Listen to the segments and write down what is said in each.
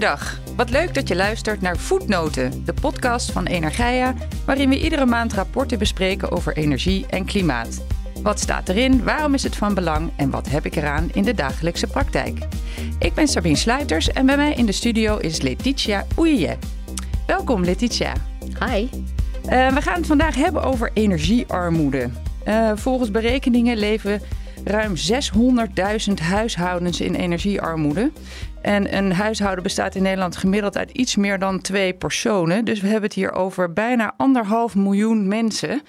Goeiedag. Wat leuk dat je luistert naar Voetnoten, de podcast van Energia, waarin we iedere maand rapporten bespreken over energie en klimaat. Wat staat erin, waarom is het van belang en wat heb ik eraan in de dagelijkse praktijk? Ik ben Sabine Sluiters en bij mij in de studio is Letitia Oeije. Welkom Letitia. Hi. Uh, we gaan het vandaag hebben over energiearmoede. Uh, volgens berekeningen leven ruim 600.000 huishoudens in energiearmoede. En een huishouden bestaat in Nederland gemiddeld uit iets meer dan twee personen. Dus we hebben het hier over bijna anderhalf miljoen mensen.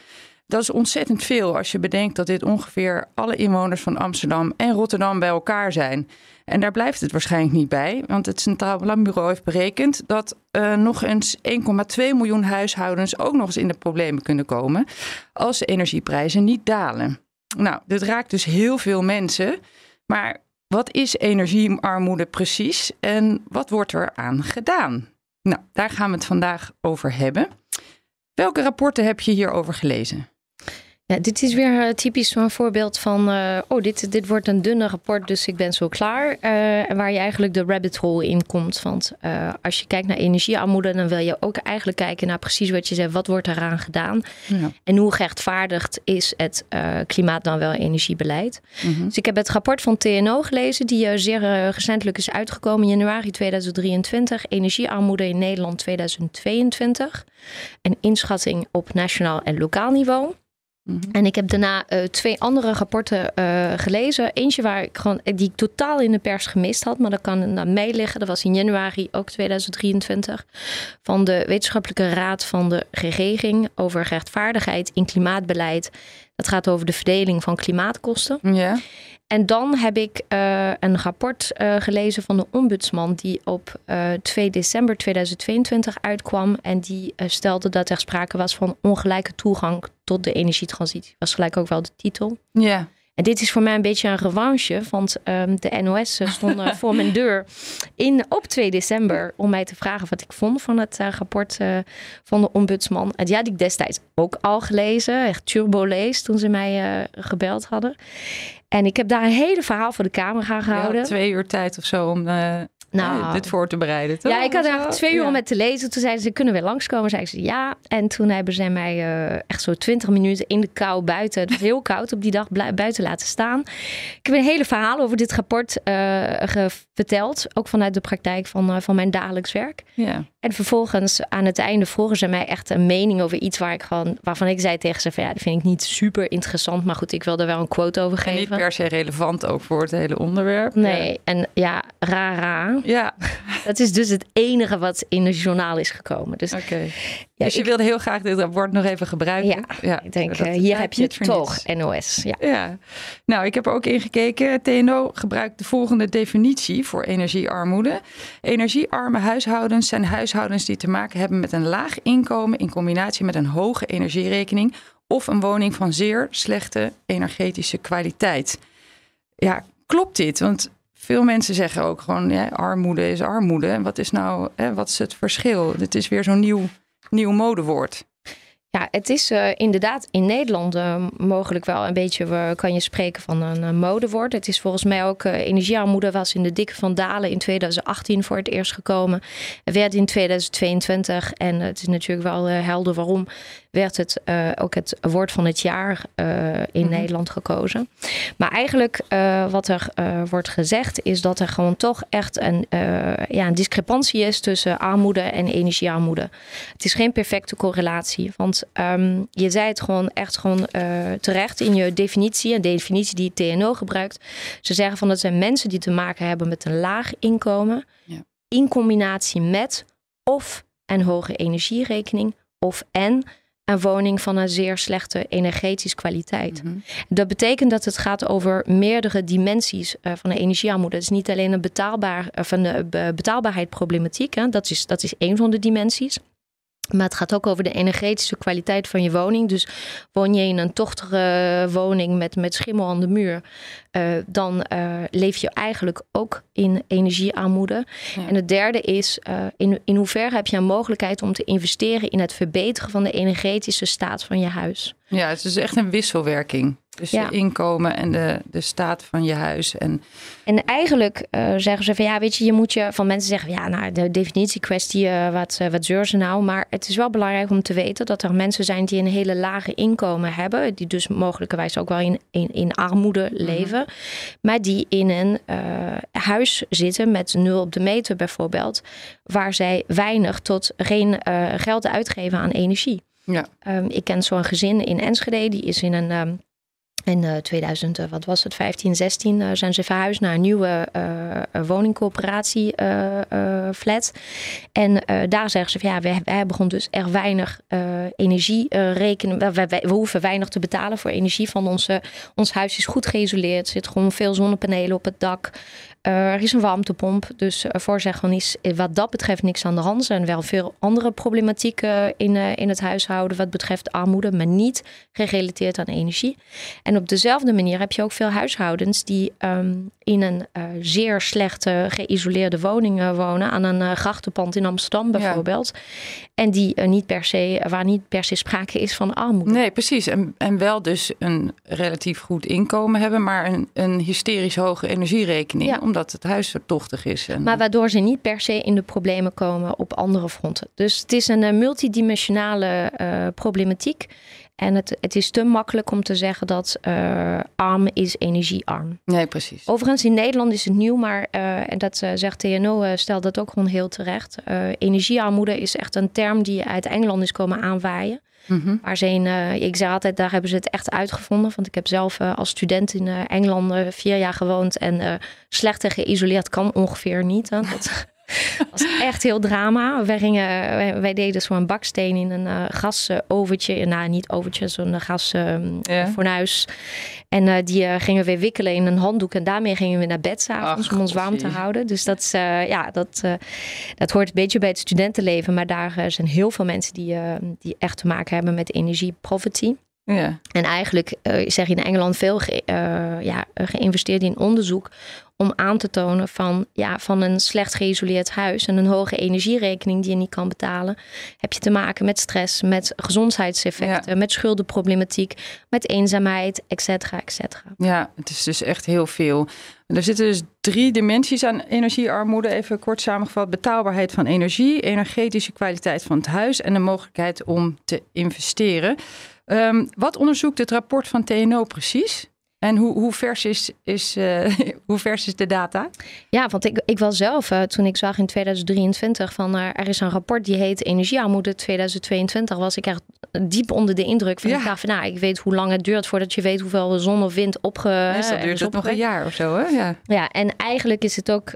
Dat is ontzettend veel als je bedenkt dat dit ongeveer alle inwoners van Amsterdam en Rotterdam bij elkaar zijn. En daar blijft het waarschijnlijk niet bij, want het Centraal Planbureau heeft berekend dat uh, nog eens 1,2 miljoen huishoudens ook nog eens in de problemen kunnen komen als de energieprijzen niet dalen. Nou, dit raakt dus heel veel mensen. Maar wat is energiearmoede precies en wat wordt er aan gedaan? Nou, daar gaan we het vandaag over hebben. Welke rapporten heb je hierover gelezen? Ja, dit is weer eh, typisch zo'n voorbeeld van, uh, oh, dit, dit wordt een dunne rapport, dus ik ben zo klaar. Uh, waar je eigenlijk de rabbit hole in komt. Want als je kijkt naar energiearmoede, dan wil je ook eigenlijk kijken naar precies wat je zegt, wat wordt eraan gedaan? Ja. En hoe gerechtvaardigd is het klimaat dan wel energiebeleid? Mm Dus ik heb het rapport van TNO gelezen, die zeer recentelijk is uitgekomen in januari 2023. Energiearmoede in Nederland 2022. Een inschatting op nationaal en lokaal niveau. Mhm. En ik heb daarna uh, twee andere rapporten uh, gelezen. Eentje waar ik gewoon, die ik totaal in de pers gemist had, maar dat kan naar meeliggen. Dat was in januari ook 2023. Van de Wetenschappelijke Raad van de Regering over rechtvaardigheid in klimaatbeleid. Dat gaat over de verdeling van klimaatkosten. Ja. En dan heb ik uh, een rapport uh, gelezen van de ombudsman die op uh, 2 december 2022 uitkwam. En die stelde dat er sprake was van ongelijke toegang tot de energietransitie. Was gelijk ook wel de titel. Ja. En dit is voor mij een beetje een revanche, want um, de NOS stond voor mijn deur in, op 2 december om mij te vragen wat ik vond van het rapport van de ombudsman. En die had ik destijds ook al gelezen, echt turbo lees toen ze mij gebeld hadden. En ik heb daar een hele verhaal voor de camera gehouden. twee uur tijd of zo om uh, nou, dit voor te bereiden. Toch? Ja, ik had eigenlijk twee uur om het te lezen. Toen zeiden ze, kunnen we langskomen? Zeiden ze ja. En toen hebben ze mij uh, echt zo twintig minuten in de kou buiten. Het was heel koud op die dag buiten laten staan. Ik heb een hele verhaal over dit rapport verteld. Ook vanuit de praktijk van, van mijn dagelijks werk. Ja. En vervolgens aan het einde vroegen ze mij echt een mening over iets waar ik gewoon, waarvan ik zei tegen ze van ja, dat vind ik niet super interessant. Maar goed, ik wilde wel een quote over geven. En niet per se relevant ook voor het hele onderwerp. Nee, en ja, ra Ja. Dat is dus het enige wat in het journaal is gekomen. Dus, okay. Ja, dus je wilde heel graag dit rapport nog even gebruiken? Ja, ik denk, uh, hier heb je het toch, NOS. Ja. ja. Nou, ik heb er ook ingekeken. TNO gebruikt de volgende definitie voor energiearmoede. Energiearme huishoudens zijn huishoudens die te maken hebben met een laag inkomen in combinatie met een hoge energierekening of een woning van zeer slechte energetische kwaliteit. Ja, klopt dit? Want veel mensen zeggen ook gewoon, ja, armoede is armoede. En wat is nou, hè, wat is het verschil? Het is weer zo'n nieuw, nieuw modewoord. Ja, het is uh, inderdaad in Nederland uh, mogelijk wel een beetje, uh, kan je spreken van een modewoord. Het is volgens mij ook, energiearmoede was in de dikke van Dalen in 2018 voor het eerst gekomen. Werd in 2022, en het is natuurlijk wel helder waarom, werd het uh, ook het woord van het jaar uh, in mm Nederland gekozen. Maar eigenlijk uh, wat er wordt gezegd is dat er gewoon toch echt een, ja, een discrepantie is tussen armoede en energiearmoede. Het is geen perfecte correlatie, want um, je zei het gewoon echt gewoon terecht in je definitie, een definitie die TNO gebruikt. Ze zeggen van dat zijn mensen die te maken hebben met een laag inkomen ja. in combinatie met of een hoge energierekening of en een woning van een zeer slechte energetische kwaliteit. Mhm. Dat betekent dat het gaat over meerdere dimensies uh, van de energiearmoede. Het is niet alleen een betaalbaar, uh, van de betaalbaarheid problematiek. Hè. Dat, is, dat is één van de dimensies. Maar het gaat ook over de energetische kwaliteit van je woning. Dus woon je in een tochtige woning met, met schimmel aan de muur, uh, dan uh, leef je eigenlijk ook in energiearmoede. En het derde is, uh, in, in hoeverre heb je een mogelijkheid om te investeren in het verbeteren van de energetische staat van je huis? Ja, het is echt een wisselwerking. Dus Ja. je inkomen en de, de staat van je huis. En En eigenlijk eh, zeggen ze van ja, weet je, je moet je van mensen zeggen, ja, nou, de definitiekwestie, eh, wat, eh, wat zeur ze nou? Maar het is wel belangrijk om te weten dat er mensen zijn die een hele lage inkomen hebben, die dus mogelijkerwijs ook wel in, in, in armoede leven, maar die in een huis zitten met nul op de meter bijvoorbeeld, waar zij weinig tot geen geld uitgeven aan energie. ja, Ehm, ik ken zo'n gezin in Enschede, die is in een. ehm, in eh, 2000, eh, wat was het, 15, 16, eh, zijn ze verhuisd naar een nieuwe eh woningcoöperatie eh, eh, flat. En eh, daar zeggen ze van ja, we hebben dus erg weinig eh, energie eh, rekenen. We, we, we hoeven weinig te betalen voor energie van onze. Ons huis is goed geïsoleerd, er zit gewoon veel zonnepanelen op het dak. Eh, er is een warmtepomp, dus uh, voor zeggen is eh, wat dat betreft niks aan de hand. Er zijn wel veel andere problematieken in, uh, in het huishouden wat betreft armoede, maar niet gerelateerd aan energie. En op dezelfde manier heb je ook veel huishoudens die um, in een uh, zeer slechte geïsoleerde woning wonen, aan een grachtenpand in Amsterdam bijvoorbeeld. Ja. En die niet per se, waar niet per se sprake is van armoede. Nee, precies. En, en wel dus een relatief goed inkomen hebben, maar een, een hysterisch hoge energierekening. Ja omdat het huis zo tochtig is. En... Maar waardoor ze niet per se in de problemen komen op andere fronten. Dus het is een uh, multidimensionale uh, problematiek. En het, het is te makkelijk om te zeggen dat uh, arm is energiearm. Nee, precies. Overigens, in Nederland is het nieuw, maar en dat zegt TNO, stelt dat ook gewoon heel terecht. energiearmoede is echt een term die uit Engeland is komen aanwaaien. Mm-hmm. Waar ze in, ik zei altijd, daar hebben ze het echt uitgevonden. Want ik heb zelf als student in Engeland vier jaar gewoond. En slecht en geïsoleerd kan ongeveer niet. Hè. Dat was echt heel drama. Wij, gingen, wij, wij deden zo'n baksteen in een gasovertje. Nou, niet overtje, zo'n gasfornuis. en die gingen we weer wikkelen in een handdoek. En daarmee gingen we naar bed s'avonds om ons warm te houden. Dus dat, ja, dat, dat hoort een beetje bij het studentenleven. Maar daar zijn heel veel mensen die, die echt te maken hebben met energiepoverty. Ja. En eigenlijk uh, zeg je in Engeland veel ge, uh, ja, geïnvesteerd in onderzoek om aan te tonen van, ja, van een slecht geïsoleerd huis en een hoge energierekening die je niet kan betalen, heb je te maken met stress, met gezondheidseffecten, ja. met schuldenproblematiek, met eenzaamheid, et cetera, et cetera. Ja, het is dus echt heel veel. Er zitten dus drie dimensies aan energiearmoede. Even kort samengevat: betaalbaarheid van energie, energetische kwaliteit van het huis en de mogelijkheid om te investeren. Um, wat onderzoekt het rapport van TNO precies? En hoe, hoe, vers is, is, uh, hoe vers is de data? Ja, want ik, ik was zelf, uh, toen ik zag in 2023 van uh, er is een rapport die heet Energiearmoede 2022, was ik echt diep onder de indruk van. Ja. Ik dacht van, nou, ik weet hoe lang het duurt voordat je weet hoeveel zon of wind opge. Meestal duurt het nog een jaar of zo, hè? Ja, ja en eigenlijk is het, ook,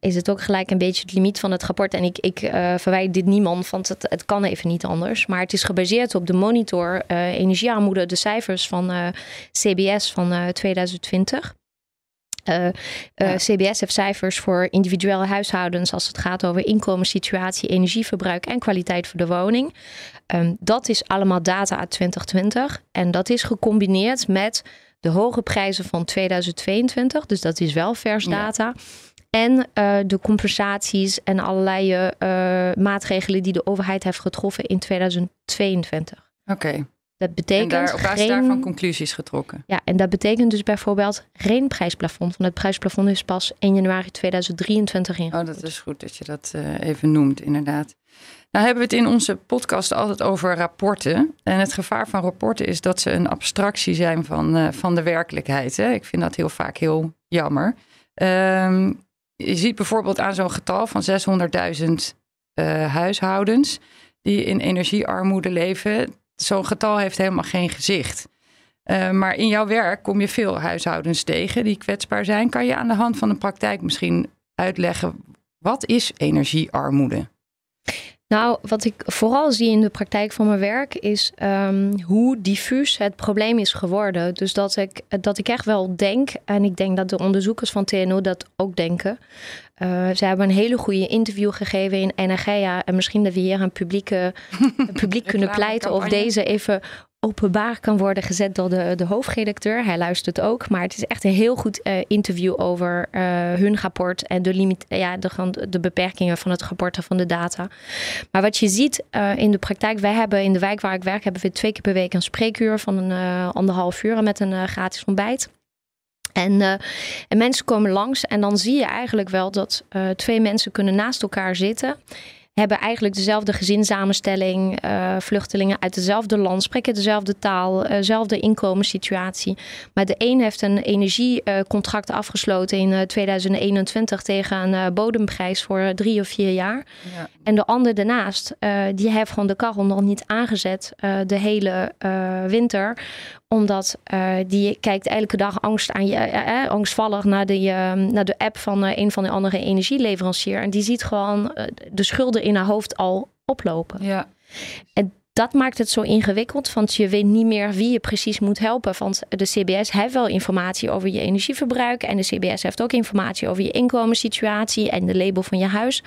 is het ook gelijk een beetje het limiet van het rapport. En ik, ik verwijt dit niemand, want het, het kan even niet anders. Maar het is gebaseerd op de monitor Energiearmoede, de cijfers van CBS van van uh, 2020. Uh, uh, ja. CBS heeft cijfers voor individuele huishoudens als het gaat over inkomenssituatie, energieverbruik en kwaliteit voor de woning. Um, dat is allemaal data uit 2020 en dat is gecombineerd met de hoge prijzen van 2022, dus dat is wel vers data. Ja. En uh, de compensaties en allerlei maatregelen die de overheid heeft getroffen in 2022. Oké. Okay. Dat betekent en daar, op basis geen, daarvan conclusies getrokken. Ja, en dat betekent dus bijvoorbeeld geen prijsplafond. Want het prijsplafond is pas 1 januari 2023 ingevoerd. Oh, dat is goed dat je dat uh, even noemt, inderdaad. Nou hebben we het in onze podcast altijd over rapporten. En het gevaar van rapporten is dat ze een abstractie zijn van, uh, van de werkelijkheid. Hè? Ik vind dat heel vaak heel jammer. Um, je ziet bijvoorbeeld aan zo'n getal van 600.000 uh, huishoudens die in energiearmoede leven zo'n getal heeft helemaal geen gezicht. Uh, maar in jouw werk kom je veel huishoudens tegen die kwetsbaar zijn. Kan je aan de hand van de praktijk misschien uitleggen wat is energiearmoede? Nou, wat ik vooral zie in de praktijk van mijn werk is um, hoe diffuus het probleem is geworden. Dus dat ik, dat ik echt wel denk, en ik denk dat de onderzoekers van TNO dat ook denken. Uh, ze hebben een hele goede interview gegeven in Energia. En misschien dat we hier een publieke, publiek kunnen pleiten of deze even openbaar kan worden gezet door de, de hoofdredacteur. Hij luistert ook, maar het is echt een heel goed uh, interview over uh, hun rapport en de, limit, ja, de, de beperkingen van het rapporten van de data. Maar wat je ziet uh, in de praktijk, wij hebben in de wijk waar ik werk, hebben we twee keer per week een spreekuur van een anderhalf uur met een gratis ontbijt. En, uh, en, mensen komen langs en dan zie je eigenlijk wel dat uh, twee mensen kunnen naast elkaar zitten hebben eigenlijk dezelfde gezinssamenstelling, uh, vluchtelingen uit dezelfde land, spreken dezelfde taal, dezelfde inkomenssituatie. Maar de een heeft een energiecontract afgesloten in 2021 tegen een bodemprijs voor drie of vier jaar. Ja. En de ander daarnaast, die heeft gewoon de kachel nog niet aangezet de hele winter omdat uh, die kijkt elke dag angst aan je, uh, angstvallig naar de, uh, naar de app van een van de andere energieleverancier. En die ziet gewoon de schulden in haar hoofd al oplopen. Ja. En dat maakt het zo ingewikkeld, want je weet niet meer wie je precies moet helpen. Want de CBS heeft wel informatie over je energieverbruik. En de CBS heeft ook informatie over je inkomenssituatie en de label van je huis.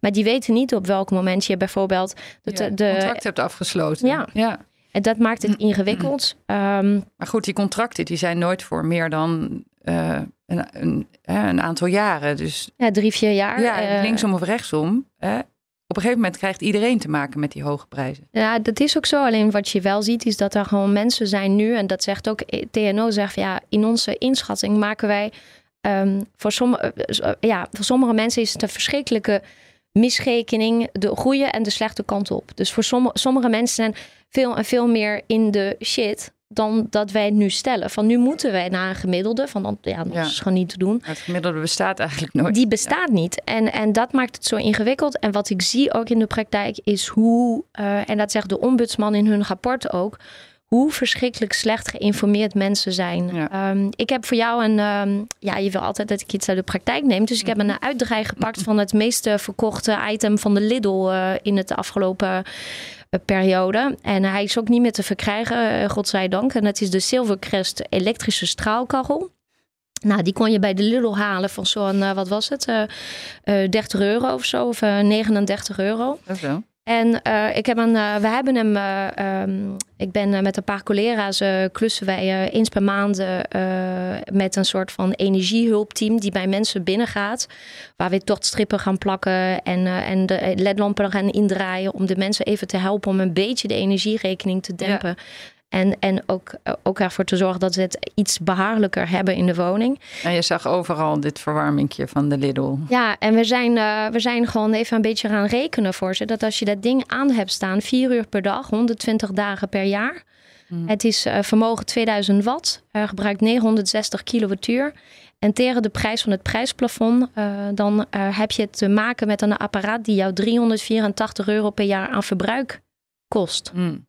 Maar die weten niet op welk moment je bijvoorbeeld de, ja, de contract hebt afgesloten. Ja. ja. En dat maakt het ingewikkeld. Um, maar goed, die contracten die zijn nooit voor meer dan uh, een, een, een, aantal jaren. Dus, ja, drie, vier jaar. Ja, uh, linksom of rechtsom. Op een gegeven moment krijgt iedereen te maken met die hoge prijzen. Ja, dat is ook zo. Alleen wat je wel ziet is dat er gewoon mensen zijn nu. En dat zegt ook TNO, zegt ja, in onze inschatting maken wij... Um, voor, sommige, ja, voor sommige mensen is het een verschrikkelijke misrekening de goede en de slechte kant op. Dus voor sommige, sommige mensen zijn veel en veel meer in de shit dan dat wij nu stellen. Van nu moeten wij naar een gemiddelde. Van ja, dat is gewoon niet te doen. Het gemiddelde bestaat eigenlijk nooit. Die bestaat niet. En, en dat maakt het zo ingewikkeld. En wat ik zie ook in de praktijk is hoe, uh, en dat zegt de ombudsman in hun rapport ook, hoe verschrikkelijk slecht geïnformeerd mensen zijn. Ja. Um, ik heb voor jou een, um, ja, je wil altijd dat ik iets uit de praktijk neem. Dus ik heb een uitdraai gepakt van het meest verkochte item van de Lidl uh, in het afgelopen periode. En hij is ook niet meer te verkrijgen, uh, godzijdank. En dat is de Silvercrest elektrische straalkachel. Nou, die kon je bij de Lidl halen van zo'n, uh, wat was het, uh, 30 euro of zo, of 39 euro. Okay. En uh, ik heb een, uh, we hebben hem, uh, um, ik ben met een paar collega's klussen wij eens per maand met een soort van energiehulpteam die bij mensen binnengaat. Waar we strippen gaan plakken en, en de ledlampen gaan indraaien om de mensen even te helpen om een beetje de energierekening te dempen. En, en ook, ook ervoor te zorgen dat ze het iets behaarlijker hebben in de woning. En je zag overal dit verwarmingje van de Lidl. Ja, en we zijn, uh, we zijn gewoon even een beetje gaan rekenen voor ze. Dat als je dat ding aan hebt staan, vier uur per dag, 120 dagen per jaar. Hmm. Het is uh, vermogen 2000 watt, uh, gebruikt 960 kilowattuur. En tegen de prijs van het prijsplafond, dan heb je te maken met een apparaat die jou 384 euro per jaar aan verbruik kost. Hmm.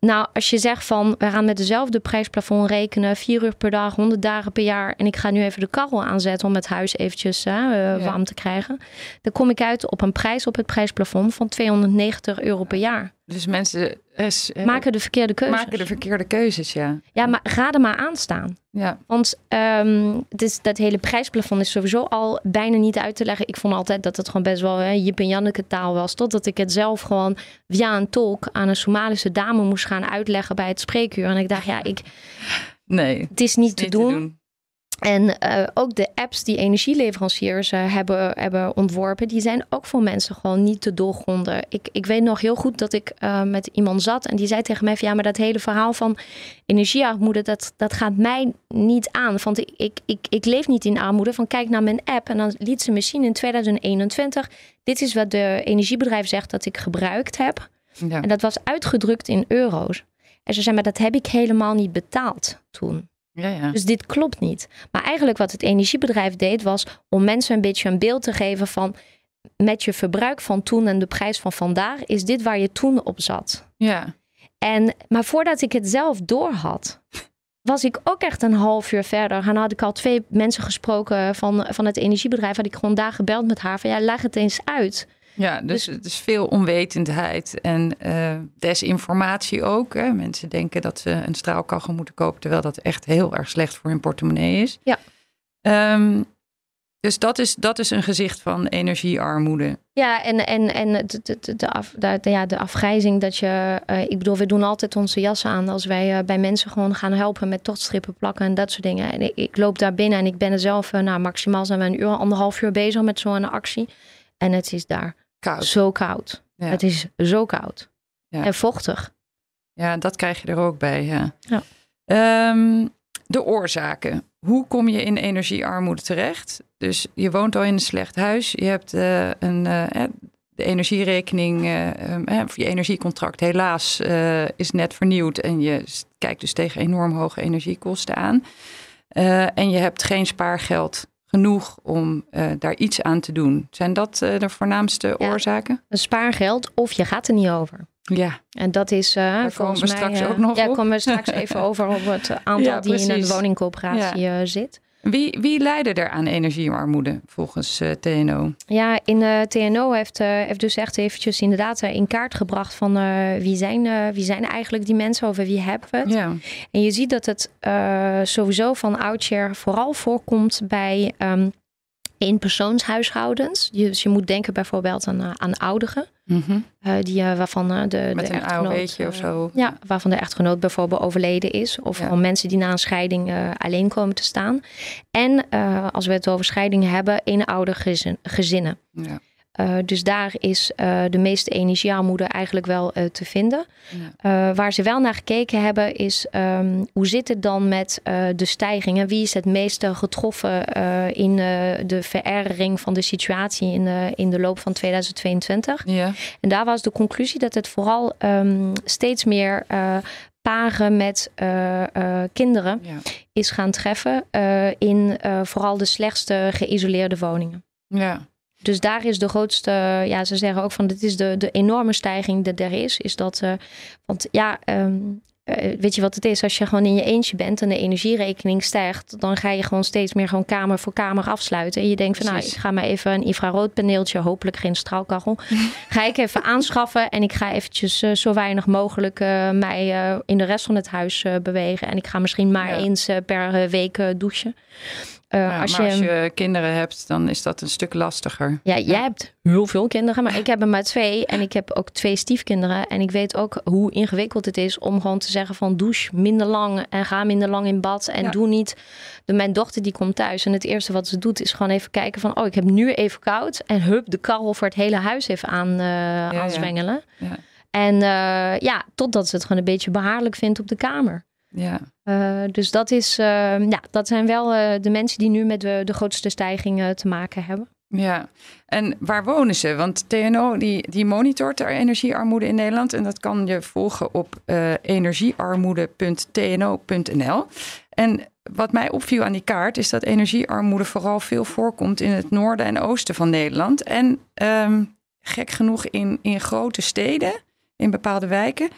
Nou, als je zegt van we gaan met dezelfde prijsplafond rekenen, vier uur per dag, 100 dagen per jaar. En ik ga nu even de karrel aanzetten om het huis eventjes uh, ja. warm te krijgen. Dan kom ik uit op een prijs op het prijsplafond van 290 euro per jaar. Dus mensen is, uh, maken de verkeerde keuzes. Maken de verkeerde keuzes, ja. Ja, maar ga er maar aan staan. Ja. Want um, het is, dat hele prijsplafond is sowieso al bijna niet uit te leggen. Ik vond altijd dat het gewoon best wel hè, Jip en Janneke taal was. Totdat ik het zelf gewoon via een tolk aan een Somalische dame moest gaan uitleggen bij het spreekuur. En ik dacht, ja, ik... Nee, het is niet, het is te, niet doen. te doen. En uh, ook de apps die energieleveranciers uh, hebben, hebben ontworpen, die zijn ook voor mensen gewoon niet te doorgronden. Ik, ik weet nog heel goed dat ik uh, met iemand zat en die zei tegen mij: van, Ja, maar dat hele verhaal van energiearmoede, dat, dat gaat mij niet aan. Want ik, ik, ik, ik leef niet in armoede. Van kijk naar mijn app. En dan liet ze me zien in 2021. Dit is wat de energiebedrijf zegt dat ik gebruikt heb. Ja. En dat was uitgedrukt in euro's. En ze zei: Maar dat heb ik helemaal niet betaald toen. Ja, ja. Dus dit klopt niet. Maar eigenlijk wat het energiebedrijf deed was om mensen een beetje een beeld te geven van met je verbruik van toen en de prijs van vandaag is dit waar je toen op zat. Ja. En, maar voordat ik het zelf door had, was ik ook echt een half uur verder. En had ik al twee mensen gesproken van, van het energiebedrijf. Had ik gewoon daar gebeld met haar van ja, leg het eens uit. Ja, dus, dus het is veel onwetendheid en uh, desinformatie ook. Hè. Mensen denken dat ze een straalkachel moeten kopen, terwijl dat echt heel erg slecht voor hun portemonnee is. Ja. Um, Dus dat is, dat is een gezicht van energiearmoede. Ja, en, en, en de, de, de, af, de, ja, de afgrijzing dat je... Uh, ik bedoel, we doen altijd onze jassen aan als wij uh, bij mensen gewoon gaan helpen met tochtstrippen plakken en dat soort dingen. En ik, ik loop daar binnen en ik ben er zelf, uh, nou maximaal zijn we een uur, anderhalf uur bezig met zo'n actie. En het is daar koud. zo koud. Ja. Het is zo koud. Ja. En vochtig. Ja, dat krijg je er ook bij. Ja. ja. Um, de oorzaken. Hoe kom je in energiearmoede terecht? Dus je woont al in een slecht huis. Je hebt uh, een, uh, de energierekening, uh, of je energiecontract helaas is net vernieuwd. En je kijkt dus tegen enorm hoge energiekosten aan. en je hebt geen spaargeld genoeg om daar iets aan te doen. Zijn dat de voornaamste ja, oorzaken? Een spaargeld of je gaat er niet over. Ja. En dat is uh, Daar komen we straks mij, ook nog ja, op. komen we straks even over op het aantal Ja, die in een woningcoöperatie eh, zit. Wie, wie leiden er aan energiearmoede volgens eh, TNO? Ja, in eh TNO heeft, eh, heeft dus echt eventjes inderdaad in kaart gebracht van wie, zijn, wie zijn eigenlijk die mensen, over wie hebben we het. Ja. En je ziet dat het sowieso van oudsher vooral voorkomt bij ehm eenpersoonshuishoudens. Dus je moet denken bijvoorbeeld aan, eh, aan ouderen. Mhm. eh, die, eh, waarvan de, Met de een echtgenoot, of zo. Ja, waarvan de echtgenoot bijvoorbeeld overleden is. Of Ja. van mensen die na een scheiding eh, alleen komen te staan. En eh, als we het over scheidingen hebben, eenouder gezin, gezinnen. Ja. Eh, dus daar is eh, de meeste energiearmoede eigenlijk wel eh, te vinden. Ja. Waar ze wel naar gekeken hebben is ehm, hoe zit het dan met de stijgingen? Wie is het meeste getroffen in de verergering van de situatie in, in de loop van 2022? Ja. En daar was de conclusie dat het vooral ehm, steeds meer paren met kinderen Ja. is gaan treffen in vooral de slechtste geïsoleerde woningen. Ja. Dus daar is de grootste, ja, ze zeggen ook van dit is de, de enorme stijging die er is. Is dat, eh, want ja, ehm, eh, weet je wat het is? Als je gewoon in je eentje bent en de energierekening stijgt, dan ga je gewoon steeds meer gewoon kamer voor kamer afsluiten. En je denkt van nou, ik ga maar even een infraroodpaneeltje, hopelijk geen straalkachel, ga ik even aanschaffen en ik ga eventjes eh, zo weinig mogelijk mij in de rest van het huis bewegen. En ik ga misschien maar Ja. eens per week douchen. Eh, Ja, als maar je, als je kinderen hebt, dan is dat een stuk lastiger. ja, jij hebt heel veel kinderen, maar ik heb er maar twee. En ik heb ook twee stiefkinderen. En ik weet ook hoe ingewikkeld het is om gewoon te zeggen van douche minder lang en ga minder lang in bad. En Ja. doe niet. De, mijn dochter die komt thuis en het eerste wat ze doet is gewoon even kijken van oh ik heb nu even koud. En hup de karrel voor het hele huis even aan, eh ja. aanzwengelen. Ja. En eh, ja, totdat ze het gewoon een beetje behaarlijk vindt op de kamer. Ja. Eh, dus dat, is, eh, ja, dat zijn wel eh, de mensen die nu met de, de grootste stijgingen te maken hebben. Ja, en waar wonen ze? Want TNO die, die monitort er energiearmoede in Nederland. En dat kan je volgen op eh energiearmoede.tno.nl. En wat mij opviel aan die kaart is dat energiearmoede vooral veel voorkomt in het noorden en oosten van Nederland. En ehm, gek genoeg in, in grote steden, in bepaalde wijken.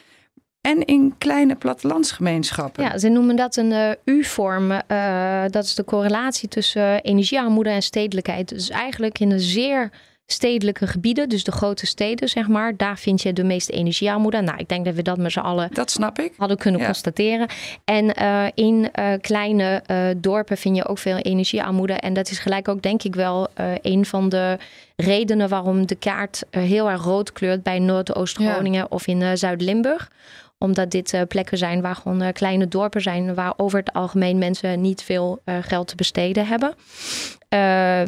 En in kleine plattelandsgemeenschappen. Ja, ze noemen dat een eh, U-vorm. Eh, dat is de correlatie tussen eh, energiearmoede en stedelijkheid. Dus eigenlijk in de zeer stedelijke gebieden, dus de grote steden, zeg maar, daar vind je de meeste energiearmoede. Nou, ik denk dat we dat met z'n allen Dat snap ik. hadden kunnen Ja. constateren. En in kleine dorpen vind je ook veel energiearmoede. En dat is gelijk ook, denk ik wel, een van de redenen waarom de kaart heel erg rood kleurt bij Noord-Oost-Groningen of in Zuid-Limburg omdat dit eh, plekken zijn waar gewoon eh, kleine dorpen zijn, waar over het algemeen mensen niet veel eh, geld te besteden hebben.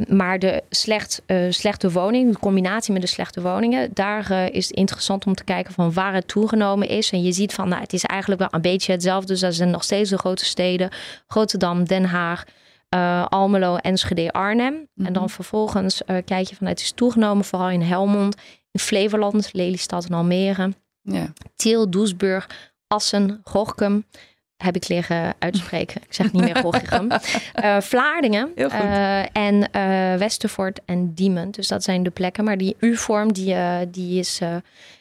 Maar de slecht, slechte woning, de combinatie met de slechte woningen, daar is het interessant om te kijken van waar het toegenomen is. En je ziet van, nou, het is eigenlijk wel een beetje hetzelfde. Dus dat zijn nog steeds de grote steden, Rotterdam, Den Haag, Almelo, Enschede, Arnhem. En dan vervolgens eh, kijk je van, het is toegenomen vooral in Helmond, in Flevoland, Lelystad en Almere. Ja. Tiel, Doesburg, Assen, Gochem. Heb ik liggen uitspreken. Ik zeg niet meer Gochem. Eh Vlaardingen Heel goed. eh, en eh, Westervoort en Diemen. Dus dat zijn de plekken. Maar die U-vorm die, die, is,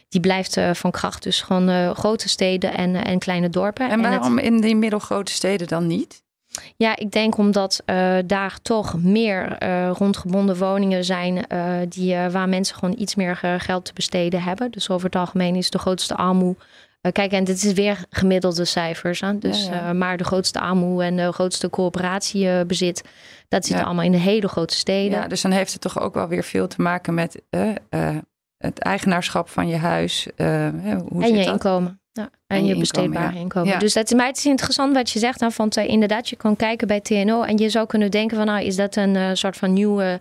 die blijft van kracht. Dus gewoon grote steden en, en kleine dorpen. En het- waarom in die middelgrote steden dan niet? Ja, ik denk omdat eh, daar toch meer eh, rondgebonden woningen zijn eh, die, waar mensen gewoon iets meer geld te besteden hebben. Dus over het algemeen is de grootste armoe kijk, en dit is weer gemiddelde cijfers. Hè? Dus, maar de grootste AMO en de grootste coöperatiebezit, dat zit allemaal in de hele grote steden. Ja, dus dan heeft het toch ook wel weer veel te maken met het eigenaarschap van je huis. hoe en je dat? inkomen. Ja, en, je, besteedbare inkomen. Dus dat, maar het is interessant wat je zegt. Dan, want uh, inderdaad, je kan kijken bij TNO en je zou kunnen denken van nou, is dat een uh, soort van nieuwe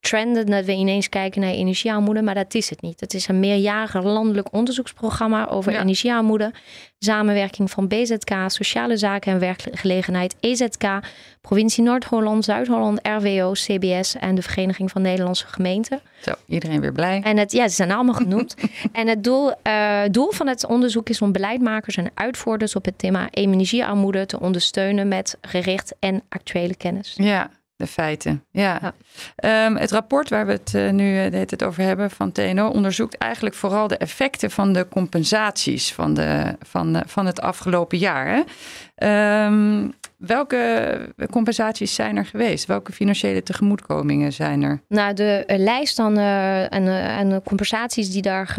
trend dat we ineens kijken naar energiearmoede, maar dat is het niet. Het is een meerjarig landelijk onderzoeksprogramma over ja. energiearmoede, samenwerking van BZK, Sociale Zaken en Werkgelegenheid, EZK, provincie Noord-Holland, Zuid-Holland, RWO, CBS en de Vereniging van Nederlandse Gemeenten. Zo, iedereen weer blij. En het, ja, ze zijn allemaal genoemd. en het doel, uh, doel van het onderzoek is om beleidmakers en uitvoerders op het thema energiearmoede te ondersteunen met gericht en actuele kennis. Ja, de feiten. Ja. Ehm, het rapport waar we het uh, nu uh, het over hebben van TNO onderzoekt eigenlijk vooral de effecten van de compensaties van, de, van, van het afgelopen jaar. Hè? Um, welke compensaties zijn er geweest? Welke financiële tegemoetkomingen zijn er? Nou, de uh, lijst aan, uh, en, uh, en compensaties die daar,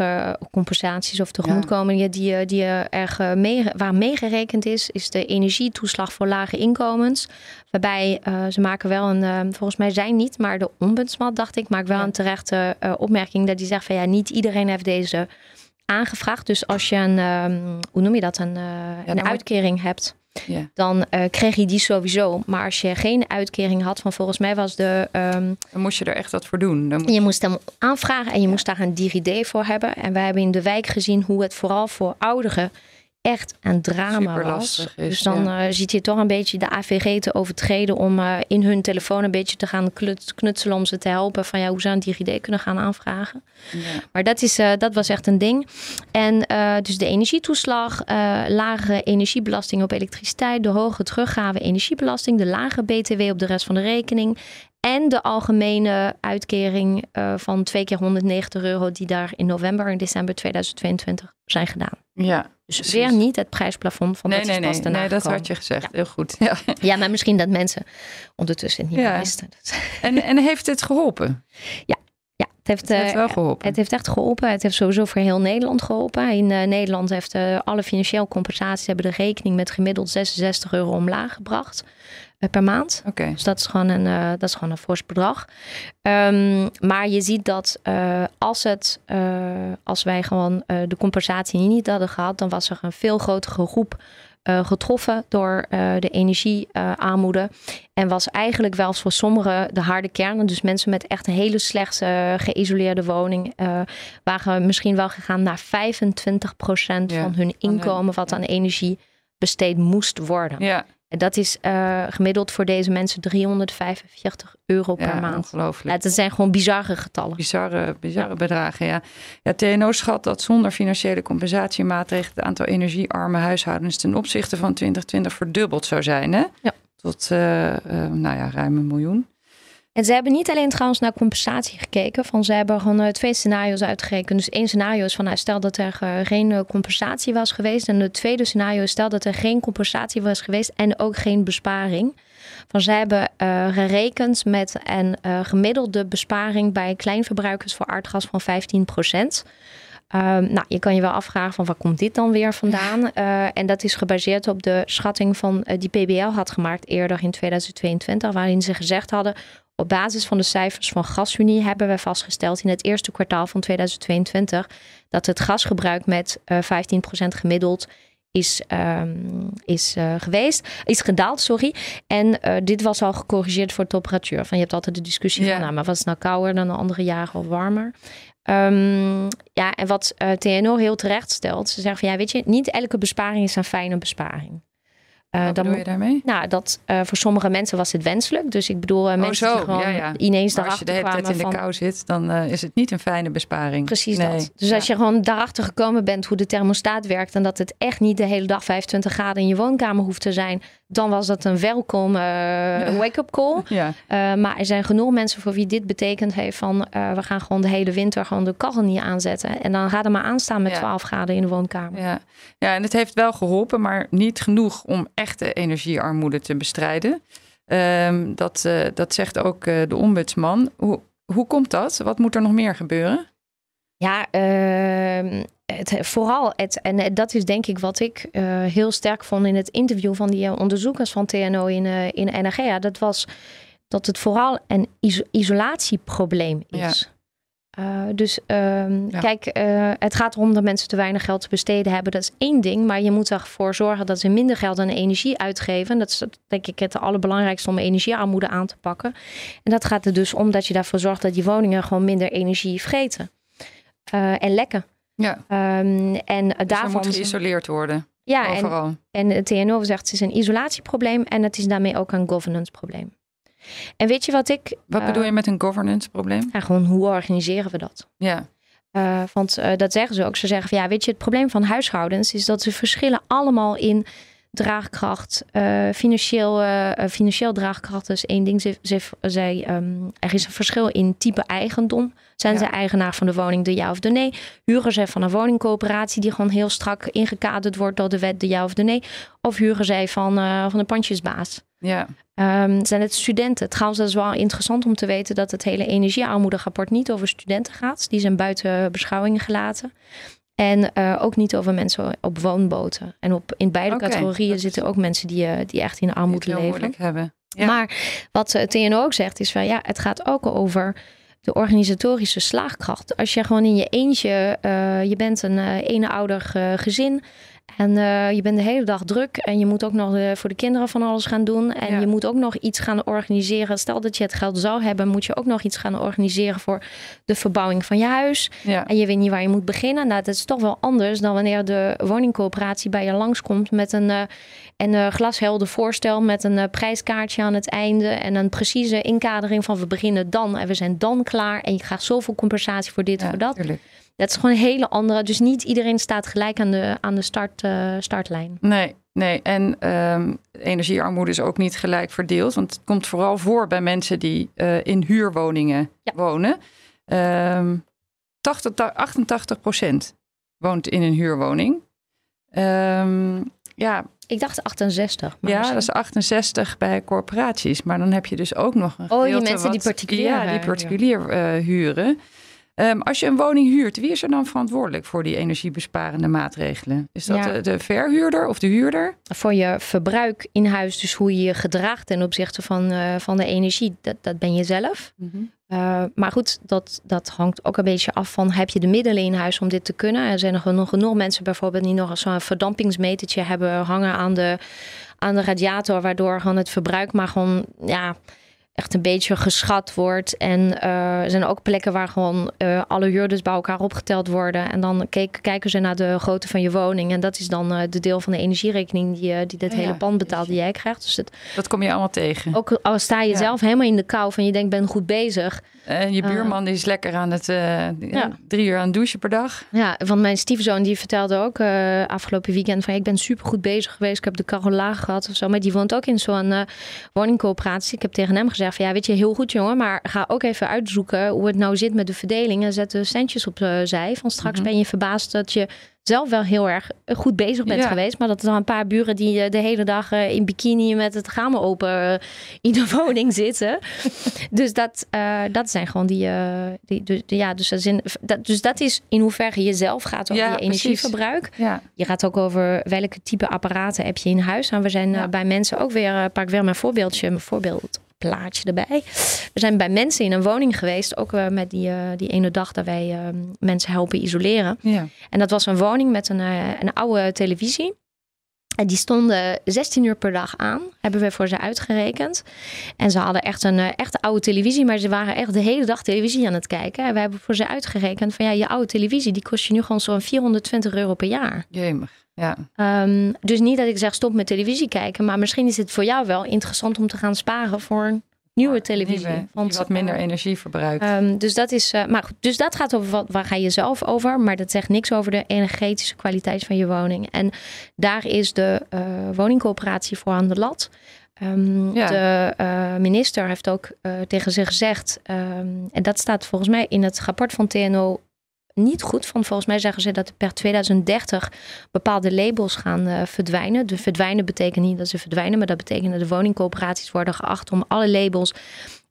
compensaties of tegemoetkomingen ja. die, die er mee, waar meegerekend is, is de energietoeslag voor lage inkomens. Waarbij ze maken wel een, volgens mij zijn niet, maar de ombudsman, dacht ik, maakt wel een terechte opmerking dat die zegt van ja, niet iedereen heeft deze aangevraagd. Dus als je een, um, hoe noem je dat, een, een uitkering hebt ja. dan uh, kreeg je die sowieso. Maar als je geen uitkering had van volgens mij was de... Um, dan moest je er echt wat voor doen. Dan je moest hem aanvragen en je moest daar een DigiD voor hebben. En wij hebben in de wijk gezien hoe het vooral voor ouderen echt een drama was. Is, dus dan ja. uh, ziet je toch een beetje de AVG te overtreden om uh, in hun telefoon een beetje te gaan knutselen om ze te helpen van ja, hoe ze een DigiD kunnen gaan aanvragen. Ja. Maar dat, is, uh, dat was echt een ding. En dus de energietoeslag, lage energiebelasting op elektriciteit, de hoge teruggave energiebelasting, de lage BTW op de rest van de rekening en de algemene uitkering van twee keer 190 euro die daar in november en december 2022 zijn gedaan. Ja, dus weer niet het prijsplafond van nee, dat nee, nee, nee, nee, dat had je gezegd. Heel goed. Ja. ja, maar misschien dat mensen ondertussen het niet ja. meer wisten. En, en heeft het geholpen? Ja, ja, het heeft, het heeft wel eh, geholpen. Het heeft echt geholpen. Het heeft sowieso voor heel Nederland geholpen. In uh, Nederland heeft uh, alle financiële compensaties hebben de rekening met gemiddeld 66 euro omlaag gebracht. Eh, per maand. Okay. Dus dat is gewoon een, uh, dat is gewoon een fors bedrag. Um, maar je ziet dat uh, als, het, als wij gewoon de compensatie niet hadden gehad, dan was er een veel grotere groep getroffen door de energiearmoede. en was eigenlijk wel voor sommigen de harde kern. Dus mensen met echt een hele slecht geïsoleerde woning. waren misschien wel gegaan naar 25% ja, van hun inkomen. wat aan energie besteed moest worden. Ja. Dat is uh, gemiddeld voor deze mensen 345 euro per ja, maand. Ongelooflijk. Ja, dat zijn gewoon bizarre getallen. Bizarre, bizarre ja. bedragen, ja. ja. TNO schat dat zonder financiële compensatiemaatregelen het aantal energiearme huishoudens ten opzichte van 2020 verdubbeld zou zijn. Hè? Ja. Tot uh, uh, nou ja, ruim een miljoen. En ze hebben niet alleen trouwens naar compensatie gekeken. Van ze hebben gewoon uh, twee scenario's uitgerekend. Dus één scenario is van nou, stel dat er uh, geen uh, compensatie was geweest. En het tweede scenario is stel dat er geen compensatie was geweest en ook geen besparing. Van ze hebben gerekend met een gemiddelde besparing bij kleinverbruikers voor aardgas van 15 procent. Um, nou, je kan je wel afvragen van waar komt dit dan weer vandaan? Uh, en dat is gebaseerd op de schatting van uh, die PBL had gemaakt eerder in 2022, waarin ze gezegd hadden op basis van de cijfers van GasUnie hebben we vastgesteld in het eerste kwartaal van 2022 dat het gasgebruik met uh, 15% gemiddeld is, um, is uh, geweest, is gedaald, sorry. En uh, dit was al gecorrigeerd voor de temperatuur. Van je hebt altijd de discussie ja. van, nou, maar was het nou kouder dan de andere jaren of warmer? Um, ja, en wat TNO heel terecht stelt, ze zeggen van ja, weet je, niet elke besparing is een fijne besparing. Uh, Wat bedoel je daarmee? Nou, dat uh, voor sommige mensen was het wenselijk. Dus ik bedoel, uh, oh, mensen zo. die gewoon ja, ja. ineens maar als je de hele tijd in de kou zit, dan is het niet een fijne besparing. Precies nee. dat. Dus ja. als je gewoon daarachter gekomen bent hoe de thermostaat werkt... en dat het echt niet de hele dag 25 graden in je woonkamer hoeft te zijn... dan was dat een welkom wake-up call. Ja. maar er zijn genoeg mensen voor wie dit betekent heeft van... we gaan gewoon de hele winter gewoon de kachel niet aanzetten. En dan gaat er maar aanstaan met 12 graden in de woonkamer. Ja. ja, en het heeft wel geholpen, maar niet genoeg om echte energie armoede te bestrijden. Um, dat, uh, dat zegt ook uh, de ombudsman. Hoe, hoe komt dat? Wat moet er nog meer gebeuren? Ja, uh, het, vooral, het, en dat is denk ik wat ik heel sterk vond in het interview van die onderzoekers van TNO in, in NRG. Dat was dat het vooral een is isolatieprobleem is. Uh, dus um, kijk, uh, het gaat erom dat mensen te weinig geld te besteden hebben. Dat is één ding. Maar je moet ervoor zorgen dat ze minder geld aan energie uitgeven. Dat is denk ik het allerbelangrijkste om energiearmoede aan te pakken. En dat gaat er dus om dat je daarvoor zorgt dat die woningen gewoon minder energie vreten. Uh, en lekken. Ja. Um, en dus daarvan moet geïsoleerd worden. Ja, overal. En, en het TNO zegt het is een isolatieprobleem en het is daarmee ook een governance probleem. En weet je wat ik. Wat bedoel je met een governance probleem? Ja, gewoon hoe organiseren we dat? Ja. Uh, want uh, dat zeggen ze ook. Ze zeggen van ja, weet je, het probleem van huishoudens is dat ze verschillen allemaal in draagkracht, uh, financieel, financieel draagkracht is één ding. Ze, ze, zij, um, er is een verschil in type eigendom. Zijn ja. ze eigenaar van de woning, de ja of de nee? Huren ze van een woningcoöperatie die gewoon heel strak ingekaderd wordt door de wet, de ja of de nee? Of huren zij van, van een pandjesbaas? Ja. Um, zijn het studenten? Trouwens, dat is wel interessant om te weten dat het hele energiearmoederapport niet over studenten gaat. Die zijn buiten beschouwing gelaten. En uh, ook niet over mensen op woonboten. En op, in beide okay, categorieën zitten ook mensen die, uh, die echt in armoede leven. Hebben. Ja. Maar wat het TNO ook zegt is van ja, het gaat ook over de organisatorische slaagkracht. Als je gewoon in je eentje, je bent een eenouder gezin en uh, je bent de hele dag druk en je moet ook nog voor de kinderen van alles gaan doen. En Ja. je moet ook nog iets gaan organiseren. Stel dat je het geld zou hebben, moet je ook nog iets gaan organiseren voor de verbouwing van je huis. Ja. En je weet niet waar je moet beginnen. Nou, dat is toch wel anders dan wanneer de woningcoöperatie bij je langskomt met een, uh, een uh, glashelder voorstel met een prijskaartje aan het einde en een precieze inkadering van we beginnen dan en we zijn dan klaar en je krijgt zoveel compensatie voor dit Ja, voor dat. tuurlijk. Dat is gewoon een hele andere. Dus niet iedereen staat gelijk aan de, aan de start, uh, startlijn. Nee, nee. En um, energiearmoede is ook niet gelijk verdeeld. Want het komt vooral voor bij mensen die uh, in huurwoningen Ja. wonen. Um, 80, 88 procent woont in een huurwoning. Um, ja, Ik dacht 68. Maar ja, misschien- dat is 68 bij corporaties. Maar dan heb je dus ook nog een Oh, die mensen die particulier, Ja, eh, die particulier eh, huren. Um, als je een woning huurt, wie is er dan verantwoordelijk voor die energiebesparende maatregelen? Is dat Ja. de, de verhuurder of de huurder? Voor je verbruik in huis, dus hoe je je gedraagt ten opzichte van, uh, van de energie, dat, dat ben je zelf. Uh, maar goed, dat, dat hangt ook een beetje af van heb je de middelen in huis om dit te kunnen. Er zijn nog genoeg, genoeg mensen bijvoorbeeld die nog zo'n verdampingsmetertje hebben hangen aan de, aan de radiator, waardoor gewoon het verbruik maar gewoon ja, echt een beetje geschat wordt. En uh, er zijn ook plekken waar gewoon uh, alle huurders bij elkaar opgeteld worden. En dan kijk, kijken ze naar de grootte van je woning. En dat is dan uh, de deel van de energierekening die, die dit Ja, hele pand betaalt die jij krijgt. Dus het, Dat kom je allemaal tegen. ook al sta je Ja. zelf helemaal in de kou van je denkt ben goed bezig. En je buurman die is lekker aan het Ja. drie uur aan het douchen per dag. Ja, want mijn stiefzoon die vertelde ook afgelopen weekend van ik ben super goed bezig geweest. Ik heb de Carola gehad of zo. Maar die woont ook in zo'n woningcoöperatie. Ik heb tegen hem gezegd van ja, weet je, heel goed jongen. Maar ga ook even uitzoeken hoe het nou zit met de verdeling. En zet de centjes op uh, zij. Van straks Mhm. ben je verbaasd dat je zelf wel heel erg goed bezig bent Ja. geweest. Maar dat er dan een paar buren die uh, de hele dag in bikini met het raam open in de woning zitten. dus dat, uh, dat zijn gewoon die. uh, die, die, die- ja, dus, dat is in, dat, dus dat is in hoeverre je zelf gaat over Ja, je energieverbruik. Ja, Je gaat ook over welke type apparaten heb je in huis. En we zijn uh, bij mensen ook weer, pak weer mijn voorbeeldje, mijn voorbeeldplaatje erbij. We zijn bij mensen in een woning geweest, ook uh, met die, uh, die ene dag dat wij uh, mensen helpen isoleren. ja. En dat was een woning met een, uh, een oude televisie. En die stonden 16 uur per dag aan, hebben we voor ze uitgerekend. En ze hadden echt een echte oude televisie, maar ze waren echt de hele dag televisie aan het kijken. En we hebben voor ze uitgerekend van ja, je oude televisie, die kost je nu gewoon zo'n 420 euro per jaar. Jemig. Ja. Um, dus niet dat ik zeg stop met televisie kijken, maar misschien is het voor jou wel interessant om te gaan sparen voor een nieuwe televisie. Nieuwe, Want, wat minder uh, energie verbruikt. Um, dus dat is, uh, maar goed, dus dat gaat over wat, waar ga je zelf over, maar dat zegt niks over de energetische kwaliteit van je woning. En daar is de uh, woningcoöperatie voor aan de lat. Um, Ja. De uh, minister heeft ook tegen ze gezegd, en dat staat volgens mij in het rapport van TNO niet goed. Want volgens mij zeggen ze dat er per 2030 bepaalde labels gaan uh, verdwijnen. De verdwijnen betekent niet dat ze verdwijnen, maar dat betekent dat de woningcoöperaties worden geacht om alle labels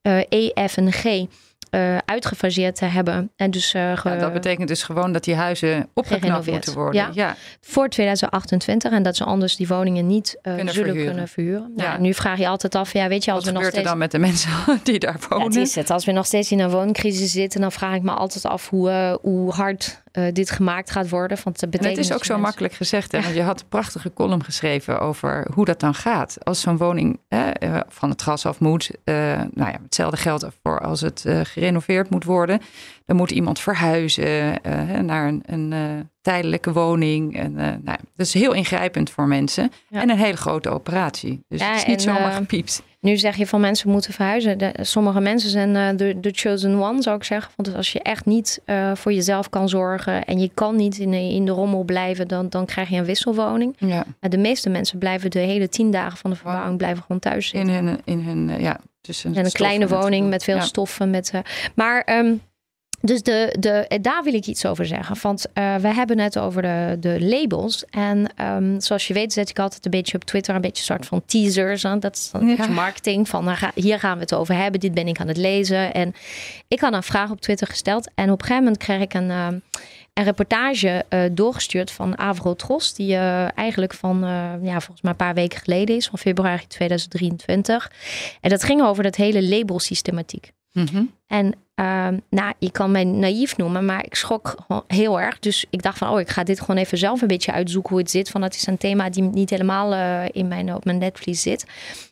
uh, E, F en G uh, uitgefaseerd te hebben. En dus, uh, ja, dat betekent dus gewoon dat die huizen opgeknapt moeten worden. Ja, ja, Voor 2028 en dat ze anders die woningen niet uh, kunnen zullen verhuren. kunnen verhuren. Nou, ja. Nu vraag je altijd af, ja, weet je, als Wat we nog steeds... er dan met de mensen die daar wonen? Ja, is het. Als we nog steeds in een wooncrisis zitten, dan vraag ik me altijd af hoe, hoe hard dit gemaakt gaat worden. Want het, en het is ook zo makkelijk gezegd, hè? want je had een prachtige column geschreven over hoe dat dan gaat. Als zo'n woning van het gas af moet, nou ja, hetzelfde geldt voor als het gerenoveerd moet worden. Dan moet iemand verhuizen naar een, een tijdelijke woning. En, nou, dat is heel ingrijpend voor mensen. Ja. En een hele grote operatie. Dus ja, het is niet en, zomaar gepiept. Nu zeg je van mensen moeten verhuizen. De, sommige mensen zijn de, de chosen one, zou ik zeggen. Want als je echt niet voor jezelf kan zorgen en je kan niet in de, in de rommel blijven, dan, dan krijg je een wisselwoning. Ja. De meeste mensen blijven de hele tien dagen van de verbouwing blijven gewoon thuis zitten. In hun, in hun ja, tussen en een kleine woning met veel ja. stoffen. Met, maar um, dus de, de, daar wil ik iets over zeggen. Want uh, we hebben het over de, de labels. En um, zoals je weet zet ik altijd een beetje op Twitter een beetje een soort van teasers. Hè? Dat is dan ja. marketing van nou, hier gaan we het over hebben. Dit ben ik aan het lezen. En ik had een vraag op Twitter gesteld. En op een gegeven moment kreeg ik een, uh, een reportage uh, doorgestuurd van Avro Tros. Die eigenlijk van ja, volgens mij een paar weken geleden is. Van februari 2023. En dat ging over dat hele labelsystematiek. Mm En uh, nou, je kan mij naïef noemen, maar ik schrok heel erg. Dus ik dacht van, oh, ik ga dit gewoon even zelf een beetje uitzoeken hoe het zit. Van dat is een thema die niet helemaal uh, in mijn, op mijn netvlies zit.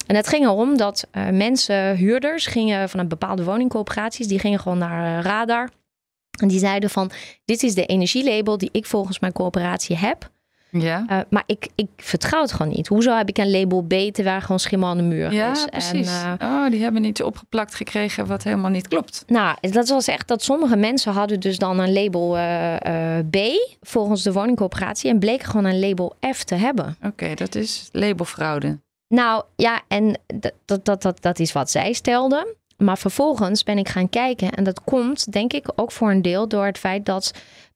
En het ging erom dat uh, mensen, huurders, gingen van een bepaalde woningcoöperaties, die gingen gewoon naar uh, Radar. En die zeiden van, dit is de energielabel die ik volgens mijn coöperatie heb. Ja. Uh, maar ik, ik vertrouw het gewoon niet. Hoezo heb ik een label B terwijl gewoon schimmel aan de muur ja, is? precies. En, uh, oh, die hebben niet opgeplakt gekregen wat helemaal niet klopt. Nou, dat was echt dat sommige mensen hadden dus dan een label uh, B volgens de woningcoöperatie en bleken gewoon een label F te hebben. Oké, okay, dat is labelfraude. Nou ja, en dat, dat, dat, dat is wat zij stelden. Maar vervolgens ben ik gaan kijken en dat komt denk ik ook voor een deel door het feit dat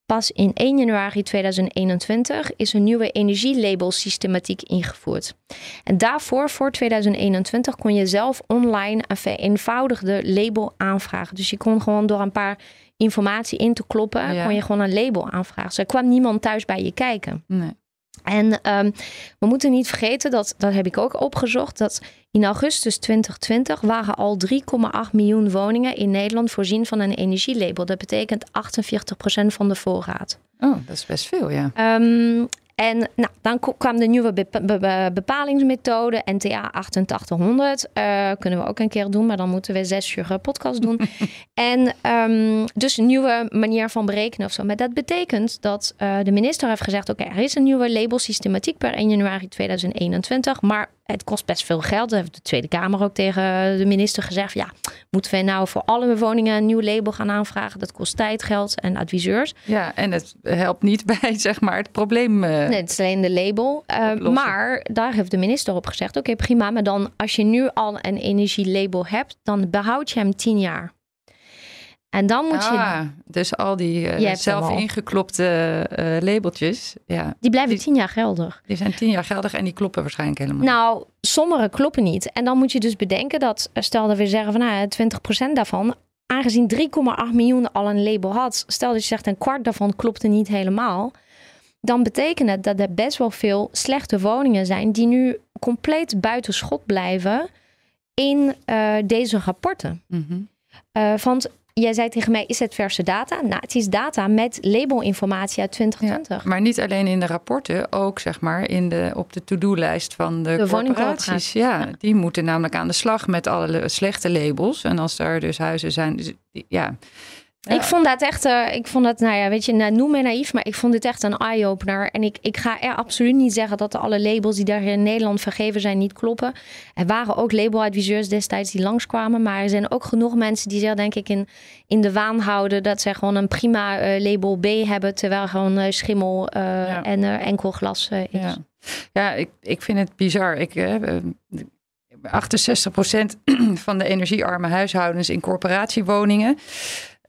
Pas in 1 januari 2021 is een nieuwe energielabelsystematiek ingevoerd. En daarvoor, voor 2021, kon je zelf online een vereenvoudigde label aanvragen. Dus je kon gewoon door een paar informatie in te kloppen, kon je gewoon een label aanvragen. Dus er kwam niemand thuis bij je kijken. Nee. En um, we moeten niet vergeten, dat, dat heb ik ook opgezocht, dat in augustus 2020 waren al 3,8 miljoen woningen in Nederland voorzien van een energielabel. Dat betekent 48% van de voorraad. Oh, dat is best veel, ja. Um, en nou, dan kwam de nieuwe bepalingsmethode, NTA 8800. Uh, kunnen we ook een keer doen, maar dan moeten we zes uur podcast doen. en um, dus een nieuwe manier van berekenen of zo. Maar dat betekent dat uh, de minister heeft gezegd: oké, okay, er is een nieuwe labelsystematiek per 1 januari 2021. Maar het kost best veel geld. Dat heeft de Tweede Kamer ook tegen de minister gezegd. Ja, moeten we nou voor alle woningen een nieuw label gaan aanvragen? Dat kost tijd, geld en adviseurs. Ja, en het helpt niet bij zeg maar, het probleem. Uh, nee, het is alleen de label. Uh, maar daar heeft de minister op gezegd: oké, prima. Maar dan als je nu al een energielabel hebt, dan behoud je hem tien jaar. En dan moet ah, je. Dus al die uh, zelf ingeklopte uh, labeltjes. Ja, die blijven tien jaar geldig. Die zijn tien jaar geldig en die kloppen waarschijnlijk helemaal Nou, sommige kloppen niet. En dan moet je dus bedenken dat, eh, stel dat we zeggen van nou, 20% daarvan, aangezien 3,8 miljoen al een label had, stel dat je zegt een kwart daarvan klopte niet helemaal. Dan betekent het dat er best wel veel slechte woningen zijn die nu compleet buiten schot blijven in uh, deze rapporten. Mm -hmm. uh, want jij zei tegen mij, is het verse data? Nou, het is data met labelinformatie uit 2020. maar niet alleen in de rapporten, ook zeg maar in de, op de to-do-lijst van de, de corporaties. Ja, ja, die moeten namelijk aan de slag met alle slechte labels. En als er dus huizen zijn, dus, ja... Ik vond dat echt, uh, ik vond dat, nou ja, weet je, nou, noem me naïef, maar ik vond dit echt een eye-opener. En ik, ik ga er absoluut niet zeggen dat alle labels die daar in Nederland vergeven zijn niet kloppen. Er waren ook labeladviseurs destijds die langskwamen, maar er zijn ook genoeg mensen die zich denk ik in, in de waan houden dat ze gewoon een prima uh, label B hebben, terwijl gewoon uh, schimmel ja. en enkel glas is. Ja, ja ik, ik vind het bizar. Ik, 68% van de energiearme huishoudens in corporatiewoningen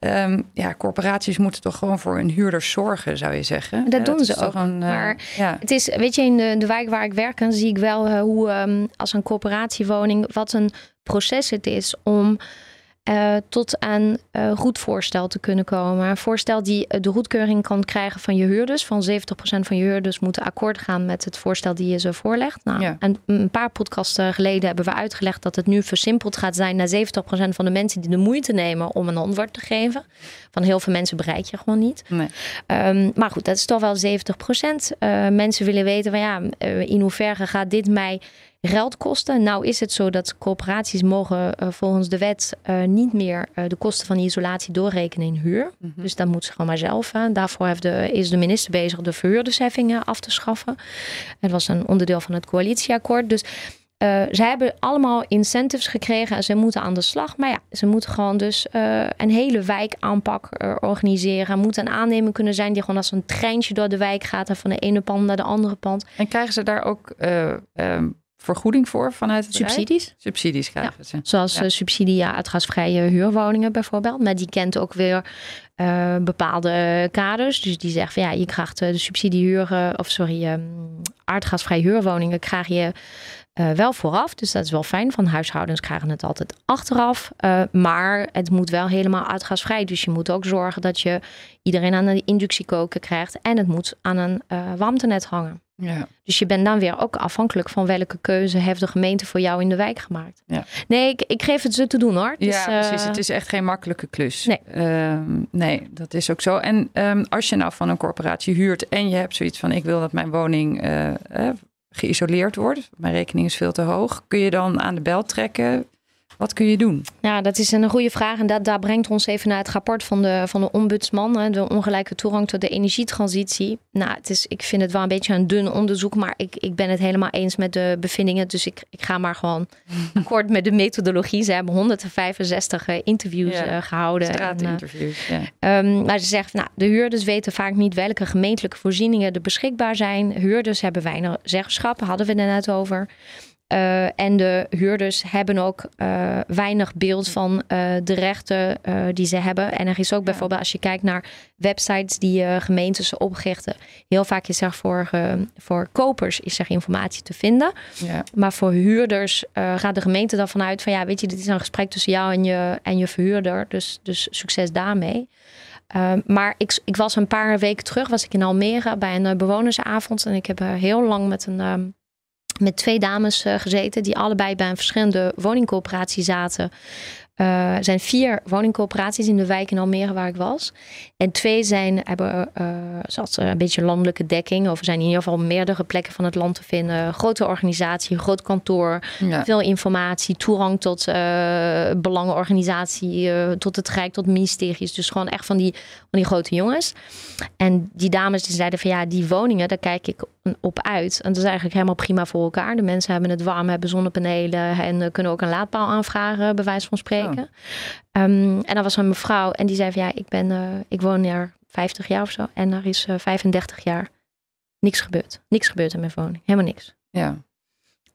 Um, ja, corporaties moeten toch gewoon voor hun huurders zorgen, zou je zeggen. Dat doen ze ook. Een, uh, maar ja. het is, weet je, in de, de wijk waar ik werk, dan zie ik wel uh, hoe um, als een corporatiewoning, wat een proces het is om uh, tot aan uh, roetvoorstel te kunnen komen. Een voorstel die de goedkeuring kan krijgen van je huurders. Van 70% van je huurders moeten akkoord gaan met het voorstel die je ze voorlegt. Nou, Ja. En een paar podcasten geleden hebben we uitgelegd dat het nu versimpeld gaat zijn naar 70% van de mensen die de moeite nemen om een antwoord te geven. Van heel veel mensen bereik je gewoon niet. Nee. Ehm, maar goed, dat is toch wel 70%. Uh, mensen willen weten van ja, in hoeverre gaat dit mij geld kosten? Nou is het zo dat corporaties mogen uh, volgens de wet uh, niet meer uh, de kosten van die isolatie doorrekenen in huur. Mhm. Dus dat moet ze gewoon maar zelf. Daarvoor heeft de, is de minister bezig de verhuurdersheffingen af te schaffen. Het was een onderdeel van het coalitieakkoord. Dus uh, zij hebben allemaal incentives gekregen en ze moeten aan de slag. Maar ja, ze moeten gewoon dus uh, een hele wijkaanpak uh, organiseren. Moet een aannemer kunnen zijn die gewoon als een treintje door de wijk gaat en van de ene pand naar de andere pand. En krijgen ze daar ook vergoeding voor vanuit het Subsidies? Subsidies krijgen ja. ze. Zoals ja. subsidie ja, uitgasvrije huurwoningen bijvoorbeeld. Maar die kent ook weer uh, bepaalde kaders. Dus die zegt van ja, je krijgt de subsidie huren, of sorry, um, aardgasvrije huurwoningen krijg je uh, wel vooraf. Dus dat is wel fijn. Van huishoudens krijgen het altijd achteraf. Uh, maar het moet wel helemaal uitgasvrij. Dus je moet ook zorgen dat je iedereen aan een inductiekoker krijgt. En het moet aan een uh, warmtenet hangen. Ja. Dus je bent dan weer ook afhankelijk van welke keuze heeft de gemeente voor jou in de wijk gemaakt. Ja. Nee, ik, ik geef het ze te doen hoor. Ja, precies. Het is echt geen makkelijke klus. Nee. Um, nee, dat is ook zo. En um, als je nou van een corporatie huurt en je hebt zoiets van ik wil dat mijn woning uh, geïsoleerd wordt. Mijn rekening is veel te hoog. Kun je dan aan de bel trekken? Wat kun je doen? Ja, dat is een goede vraag. En dat, dat brengt ons even naar het rapport van de, van de ombudsman. Hè, de ongelijke toegang tot de energietransitie. Nou, het is, ik vind het wel een beetje een dun onderzoek. Maar ik, ik ben het helemaal eens met de bevindingen. Dus ik, ik ga maar gewoon akkoord met de methodologie. Ze hebben 165 interviews ja, uh, gehouden. Straatinterviews, en, uh, ja. um, maar ze zegt, nou, de huurders weten vaak niet welke gemeentelijke voorzieningen er beschikbaar zijn. Huurders hebben weinig zeggenschap, hadden we het net over. Uh, en de huurders hebben ook uh, weinig beeld van uh, de rechten die ze hebben. En er is ook bijvoorbeeld, als je kijkt naar websites die gemeentes oprichten, heel vaak is er voor, voor kopers is er informatie te vinden. Ja. Maar voor huurders gaat de gemeente dan vanuit van ja, weet je, dit is een gesprek tussen jou en je, en je verhuurder. Dus, dus succes daarmee. Uh, maar ik, ik, was een paar weken terug, was ik in Almere bij een bewonersavond. En ik heb heel lang met een. Um, met twee dames uh, gezeten die allebei bij een verschillende woningcoöperatie zaten. Uh, er zijn vier woningcoöperaties in de wijk in Almere waar ik was. En twee zijn, hebben uh, zoals een beetje landelijke dekking. Of er zijn in ieder geval meerdere plekken van het land te vinden. Grote organisatie, groot kantoor, Ja. veel informatie, toegang tot uh, belangenorganisatie, tot het Rijk, tot ministeries. Dus gewoon echt van die, van die grote jongens. En die dames die zeiden van ja, die woningen, daar kijk ik op uit. En dat is eigenlijk helemaal prima voor elkaar. De mensen hebben het warm, hebben zonnepanelen en kunnen ook een laadpaal aanvragen, bij wijze van spreken. Oh. Um, en dan was een mevrouw en die zei van ja, ik, ben, uh, ik woon hier 50 jaar of zo. En er is uh, 35 jaar niks gebeurd. Niks gebeurd in mijn woning. Helemaal niks. Ja.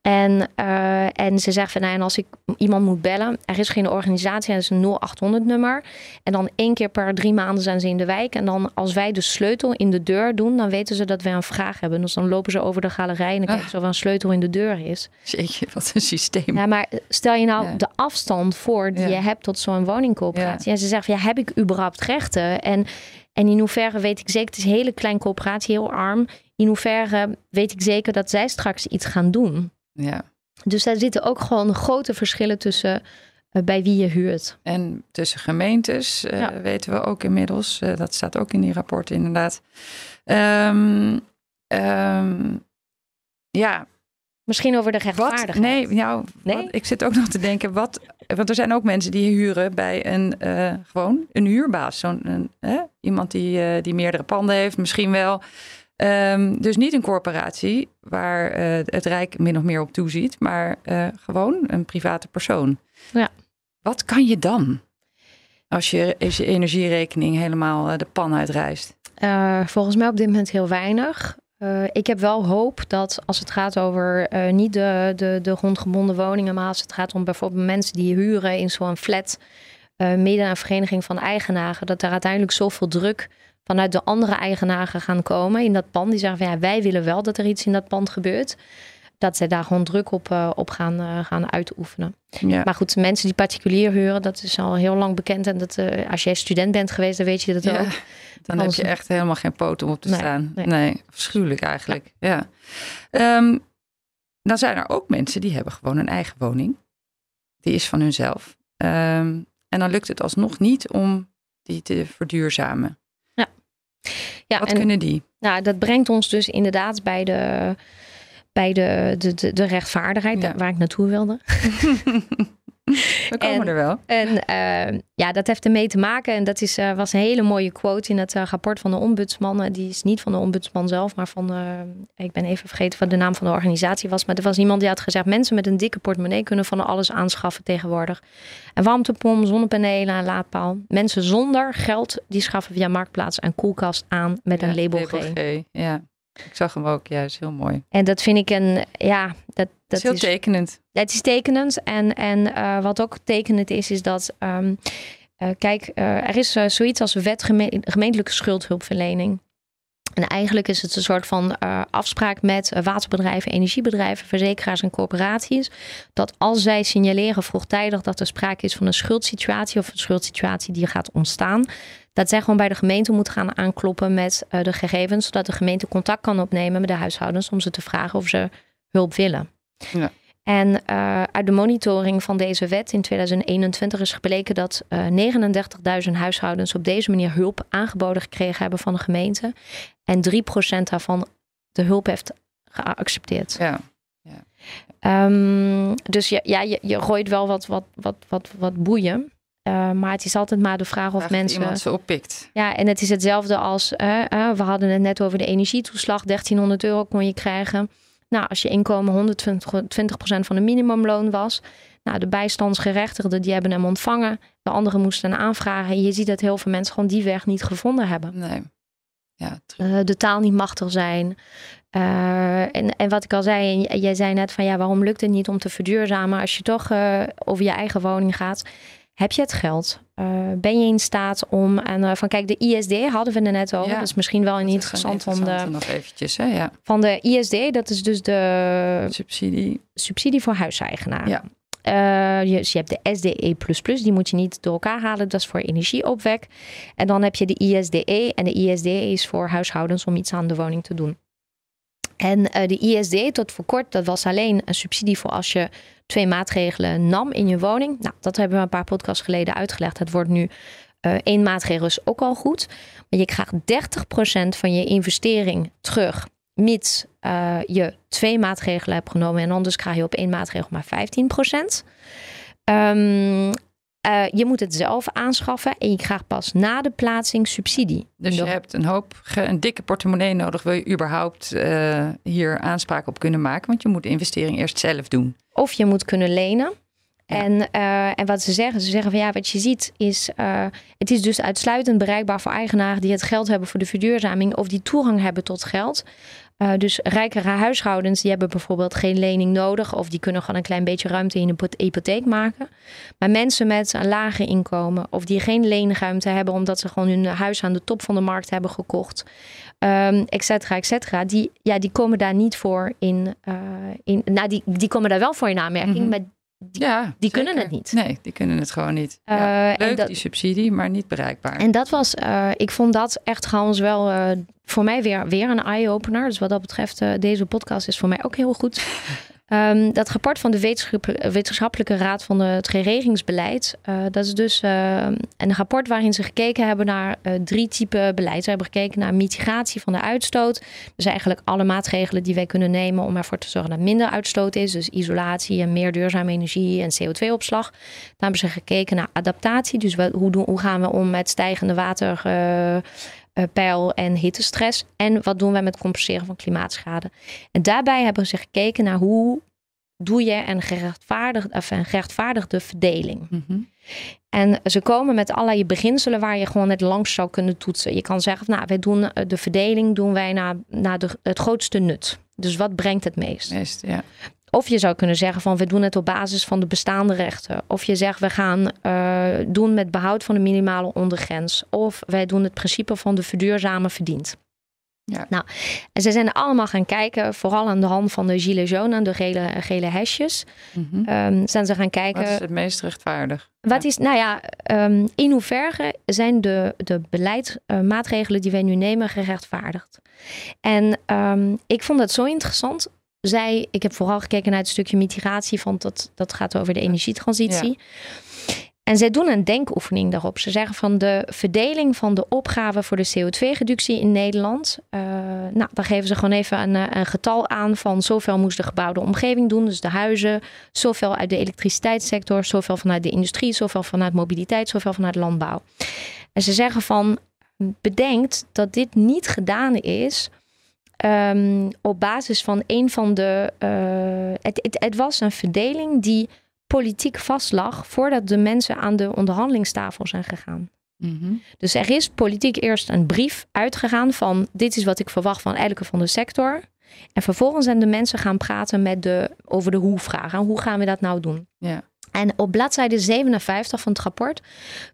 En, uh, en ze zegt van nou, en als ik iemand moet bellen, er is geen organisatie, er is een 0800 nummer. En dan één keer per drie maanden zijn ze in de wijk. En dan als wij de sleutel in de deur doen, dan weten ze dat wij een vraag hebben. Dus dan lopen ze over de galerij en dan kijken ze of er een sleutel in de deur is. Jeetje, wat een systeem. Ja, maar stel je nou Ja. de afstand voor die Ja. je hebt tot zo'n woningcoöperatie. En ze zegt, van, ja, heb ik überhaupt rechten? En, en in hoeverre weet ik zeker, het is een hele kleine coöperatie, heel arm. In hoeverre weet ik zeker dat zij straks iets gaan doen? Ja. Dus daar zitten ook gewoon grote verschillen tussen eh, bij wie je huurt. En tussen gemeentes eh, weten we ook inmiddels, eh, dat staat ook in die rapporten inderdaad. Ehm, ehm, ja, Misschien over de wat? rechtvaardigheid. Nee, nou, Nee? wat- ik zit ook nog te denken, wat, want er zijn ook mensen die huren bij een, gewoon een huurbaas. Zo'n? Iemand die, die meerdere panden heeft, misschien wel. Ehm, dus niet een corporatie waar eh, het Rijk min of meer op toeziet, maar eh, gewoon een private persoon. Ja. Wat kan je dan? Als je, als je energierekening helemaal eh, de pan uitreist. Eh, volgens mij op dit moment heel weinig. Ik heb wel hoop dat als het gaat over niet de, de, de grondgebonden woningen, maar als het gaat om bijvoorbeeld mensen die huren in zo'n flat, midden een vereniging van eigenaren, dat er uiteindelijk zoveel druk vanuit de andere eigenaren gaan komen in dat pand. Die zeggen van ja, wij willen wel dat er iets in dat pand gebeurt. dat zij daar gewoon druk op, op gaan, gaan uitoefenen. Ja. Maar goed, mensen die particulier huren, dat is al heel lang bekend. En dat, als jij student bent geweest, dan weet je dat ja, ook. Dan heb je echt helemaal geen poot om op te staan. Nee, nee afschuwelijk eigenlijk. Ja. Ehm, dan zijn er ook mensen die hebben gewoon een eigen woning. Die is van hunzelf. Ehm, en dan lukt het alsnog niet om die te verduurzamen. Ja. Wat kunnen die? Nou, dat brengt ons dus inderdaad bij de, bij de, de, de, de rechtvaardigheid waar ik naartoe wilde. We komen en, er wel. En uh, ja, dat heeft ermee te maken. En dat is, uh, was een hele mooie quote in het uh, rapport van de ombudsman. die is niet van de ombudsman zelf, maar van... ik ben even vergeten wat de naam van de organisatie was. Maar er was iemand die had gezegd... mensen met een dikke portemonnee kunnen van alles aanschaffen tegenwoordig. En warmtepomp, zonnepanelen, een laadpaal. Mensen zonder geld, die schaffen via Marktplaats een koelkast aan met een label, label G. G. Ja. Ik zag hem ook, juist heel mooi. En dat vind ik een, ja, dat, dat is heel tekenend. Het is tekenend. En, en uh, wat ook tekenend is, is dat, um, uh, kijk, uh, er is zoiets als wet geme gemeentelijke schuldhulpverlening. En eigenlijk is het een soort van uh, afspraak met waterbedrijven, energiebedrijven, verzekeraars en corporaties. Dat als zij signaleren vroegtijdig dat er sprake is van een schuldsituatie of een schuldsituatie die gaat ontstaan, dat zij gewoon bij de gemeente moeten gaan aankloppen met uh, de gegevens, zodat de gemeente contact kan opnemen met de huishoudens om ze te vragen of ze hulp willen. Ja. En uh, uit de monitoring van deze wet in 2021 is gebleken dat uh, 39.000 huishoudens op deze manier hulp aangeboden gekregen hebben van de gemeente. En 3% daarvan de hulp heeft geaccepteerd. Ja. ja. Um, dus ja, ja je, je gooit wel wat, wat, wat, wat, wat boeien. Uh, maar het is altijd maar de vraag of mensen. Iemand ze oppikt. Ja, en het is hetzelfde als. We hadden het net over de energietoeslag. 1300 euro kon je krijgen. Nou, als je inkomen 120% van de minimumloon was. Nou, de bijstandsgerechtigden die hebben hem ontvangen. De anderen moesten een aanvragen. En je ziet dat heel veel mensen gewoon die weg niet gevonden hebben. Nee. Ja, de taal niet machtig zijn. en, en wat ik al zei, jij zei net van ja, waarom lukt het niet om te verduurzamen als je toch over je eigen woning gaat? Heb je het geld? Uh, ben je in staat om en uh, van kijk, de ISD hadden we er net over. Ja, dat is misschien wel een interessant, om de. Nog eventjes, hè? Ja. Van de ISD, dat is dus de subsidie. Subsidie voor huiseigenaren. Ja. Uh, je, dus je hebt de SDE, die moet je niet door elkaar halen. Dat is voor energieopwek. En dan heb je de ISDE. En de ISDE is voor huishoudens om iets aan de woning te doen. En de ISD tot voor kort, dat was alleen een subsidie voor als je twee maatregelen nam in je woning. Nou, dat hebben we een paar podcasts geleden uitgelegd. Het wordt nu uh, één maatregel is ook al goed. Maar je krijgt 30% van je investering terug. Mits uh, je twee maatregelen hebt genomen. En anders krijg je op één maatregel maar 15%. Um, uh, je moet het zelf aanschaffen en je krijgt pas na de plaatsing subsidie. Dus je hebt een hoop, een dikke portemonnee nodig, wil je überhaupt uh, hier aanspraak op kunnen maken, want je moet de investering eerst zelf doen. Of je moet kunnen lenen. En, uh, en wat ze zeggen, ze zeggen van ja, wat je ziet is, uh, het is dus uitsluitend bereikbaar voor eigenaren die het geld hebben voor de verduurzaming of die toegang hebben tot geld. Uh, dus rijkere huishoudens die hebben bijvoorbeeld geen lening nodig of die kunnen gewoon een klein beetje ruimte in een hypotheek maken. Maar mensen met een lage inkomen of die geen leenruimte hebben omdat ze gewoon hun huis aan de top van de markt hebben gekocht, um, et cetera, et cetera, die, ja, die komen daar niet voor in, uh, in nou die, die komen daar wel voor in aanmerking, mm -hmm. maar die, ja, die kunnen het niet. Nee, die kunnen het gewoon niet. Ja, uh, leuk, dat, die subsidie, maar niet bereikbaar. En dat was, uh, ik vond dat echt trouwens wel uh, voor mij weer, weer een eye-opener. Dus wat dat betreft, deze podcast is voor mij ook heel goed. Um, dat rapport van de Wetenschappelijke Raad van het Regeringsbeleid, uh, dat is dus uh, een rapport waarin ze gekeken hebben naar uh, drie typen beleid. Ze hebben gekeken naar mitigatie van de uitstoot. Dus eigenlijk alle maatregelen die wij kunnen nemen om ervoor te zorgen dat minder uitstoot is. Dus isolatie en meer duurzame energie en CO2-opslag. Dan hebben ze gekeken naar adaptatie. Dus hoe, hoe gaan we om met stijgende water peil en hittestress. En wat doen wij met compenseren van klimaatschade. En daarbij hebben ze gekeken naar hoe doe je een gerechtvaardigde, of een gerechtvaardigde verdeling. Mm En ze komen met allerlei beginselen waar je gewoon het langs zou kunnen toetsen. Je kan zeggen, nou, wij doen eh, de verdeling doen wij naar, naar de, het grootste nut. Dus wat brengt het meest? meest ja. Of je zou kunnen zeggen van we doen het op basis van de bestaande rechten. Of je zegt we gaan uh, doen met behoud van de minimale ondergrens. Of wij doen het principe van de verduurzame verdient. Ja. Nou, en ze zijn allemaal gaan kijken, vooral aan de hand van de gilets jaunes, de gele, gele hesjes. Mm zijn ze gaan kijken. Wat is het meest rechtvaardig? Wat is, nou ja, um, in hoeverre zijn de, de beleidsmaatregelen die wij nu nemen gerechtvaardigd? En um, ik vond dat zo interessant. Zij, ik heb vooral gekeken naar het stukje mitigatie, want dat, dat gaat over de energietransitie. En zij doen een denkoefening daarop. Ze zeggen van de verdeling van de opgave voor de CO2-reductie in Nederland. Uh, nou, dan geven ze gewoon even een, eh, een, getal aan van zoveel moest de gebouwde omgeving doen. Dus de huizen, zoveel uit de elektriciteitssector, zoveel vanuit de industrie, zoveel vanuit mobiliteit, zoveel vanuit landbouw. En ze zeggen van bedenkt dat dit niet gedaan is. Um, op basis van een van de. Uh, het, het, het was een verdeling die politiek vastlag voordat de mensen aan de onderhandelingstafel zijn gegaan. Mhm. Dus er is politiek eerst een brief uitgegaan van dit is wat ik verwacht van elke van de sector. En vervolgens zijn de mensen gaan praten met de, over de hoe-vragen. Hoe gaan we dat nou doen? Ja. En op bladzijde 57 van het rapport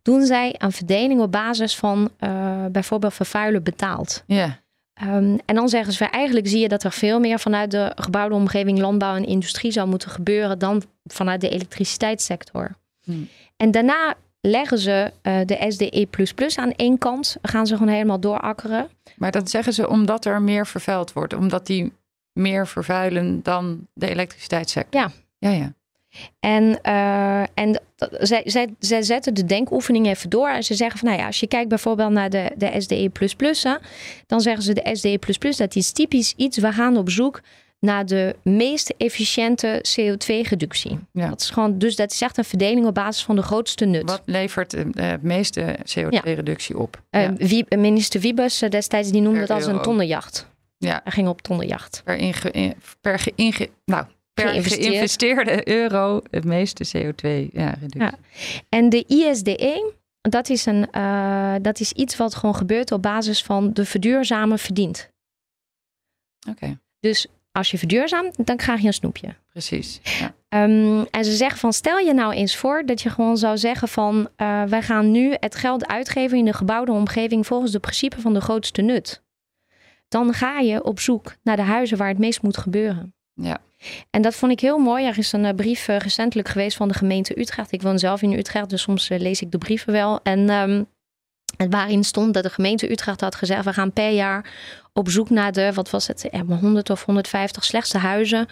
doen zij een verdeling op basis van uh, bijvoorbeeld vervuilen betaald. Ja. Um, en dan zeggen ze, eigenlijk zie je dat er veel meer vanuit de gebouwde omgeving, landbouw en industrie zou moeten gebeuren dan vanuit de elektriciteitssector. Hmm. En daarna leggen ze uh, de SDE aan één kant, gaan ze gewoon helemaal doorakkeren. Maar dat zeggen ze omdat er meer vervuild wordt, omdat die meer vervuilen dan de elektriciteitssector. Ja. Ja, ja. En, uh, en zij, zij, zij zetten de denkoefening even door. En ze zeggen van, nou ja, als je kijkt bijvoorbeeld naar de, de SDE++, dan zeggen ze de SDE++, dat is typisch iets, we gaan op zoek naar de meest efficiënte CO2-reductie. Ja. Dat is gewoon, dus dat is echt een verdeling op basis van de grootste nut. Wat levert de meeste CO2-reductie op? Uh, ja. Minister Wiebes destijds die noemde het als een tonnenjacht. Ja. Hij ging op tonnenjacht. Per, inge, per geinge, nou, per geïnvesteerde euro het meeste CO2 ja, reductie. Ja. En de ISDE, dat is, een, uh, dat is iets wat gewoon gebeurt op basis van de verduurzamen verdient. Oké. Dus als je verduurzaamt, dan krijg je een snoepje. Precies. Ja. Um, en ze zeggen van stel je nou eens voor dat je gewoon zou zeggen van uh, wij gaan nu het geld uitgeven in de gebouwde omgeving volgens de principe van de grootste nut. Dan ga je op zoek naar de huizen waar het meest moet gebeuren. Ja. En dat vond ik heel mooi. Er is een eh, brief uh, recentelijk geweest van de gemeente Utrecht. Ik woon zelf in Utrecht, dus soms uh, lees ik de brieven wel. En um, waarin stond dat de gemeente Utrecht had gezegd: we gaan per jaar op zoek naar de, wat was het, 100 of 150 slechtste huizen.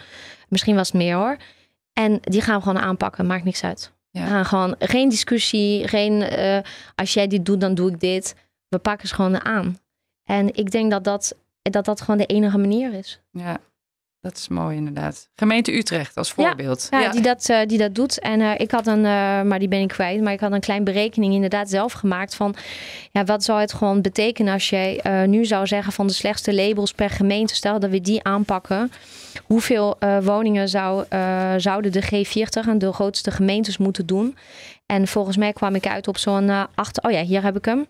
Misschien was het meer hoor. En die gaan we gewoon aanpakken, maakt niks uit. Ja. We gaan gewoon geen discussie, geen als jij dit doet, dan doe ik dit. We pakken ze gewoon aan. En ik denk dat dat, dat, dat gewoon de enige manier is. Ja. Dat is mooi inderdaad. Gemeente Utrecht als voorbeeld. Ja, ja, Die, dat, uh, die dat doet. En uh, ik had een, uh, maar die ben ik kwijt, maar ik had een klein berekening inderdaad zelf gemaakt van ja, wat zou het gewoon betekenen als jij nu zou zeggen van de slechtste labels per gemeente, stel dat we die aanpakken. Hoeveel woningen zou, zouden de G40 en de grootste gemeentes moeten doen? En volgens mij kwam ik uit op zo'n acht. Oh ja, hier heb ik hem.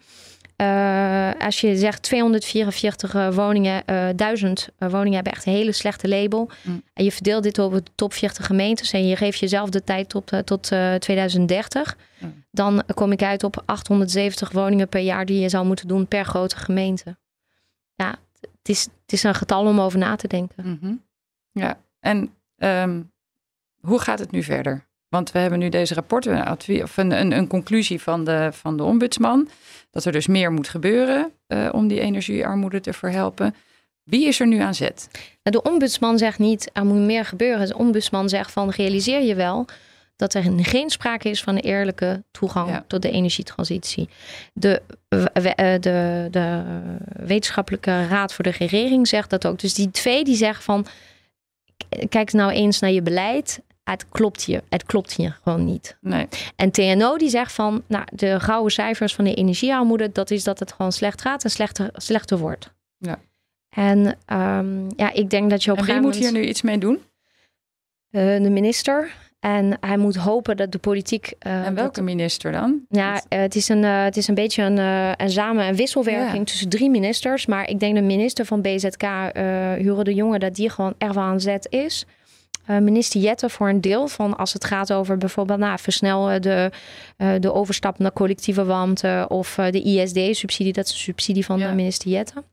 Uh, als je zegt 244 uh, woningen, uh, 1000 woningen hebben echt een hele slechte label. Mm. En je verdeelt dit over de top 40 gemeentes en je geeft jezelf de tijd tot, tot 2030. Mm. Dan kom ik uit op 870 woningen per jaar die je zou moeten doen per grote gemeente. Ja, het is, het is een getal om over na te denken. Mm -hmm. Ja, en um, hoe gaat het nu verder? Want we hebben nu deze rapporten, of een, een, een, conclusie van de, van de ombudsman. Dat er dus meer moet gebeuren uh, om die energiearmoede te verhelpen. Wie is er nu aan zet? Nou, de ombudsman zegt niet er moet meer gebeuren. De ombudsman zegt van realiseer je wel dat er geen sprake is van een eerlijke toegang tot de energietransitie. De, eh, de, de wetenschappelijke raad voor de regering zegt dat ook. Dus die twee die zeggen van kijk nou eens naar je beleid het klopt hier. Het klopt hier gewoon niet. Nee. En TNO die zegt van, nou, de gouden cijfers van de energiearmoede, dat is dat het gewoon slecht gaat en slechter, slechter wordt. Ja. En um, ja, ik denk dat je op en wie moet hier nu iets mee doen? Uh, de minister. En hij moet hopen dat de politiek. Uh, en welke minister dan? Ja, uh, het, is een, uh, het is een beetje een, een samen een wisselwerking tussen drie ministers. Maar ik denk de minister van BZK, Hure de Jonge, dat die gewoon er wel aan zet is. Eh, minister Jette voor een deel van als het gaat over bijvoorbeeld nou, versnel de, uh, de overstap naar collectieve warmte of de ISD-subsidie, dat is een subsidie van ja. minister Jette.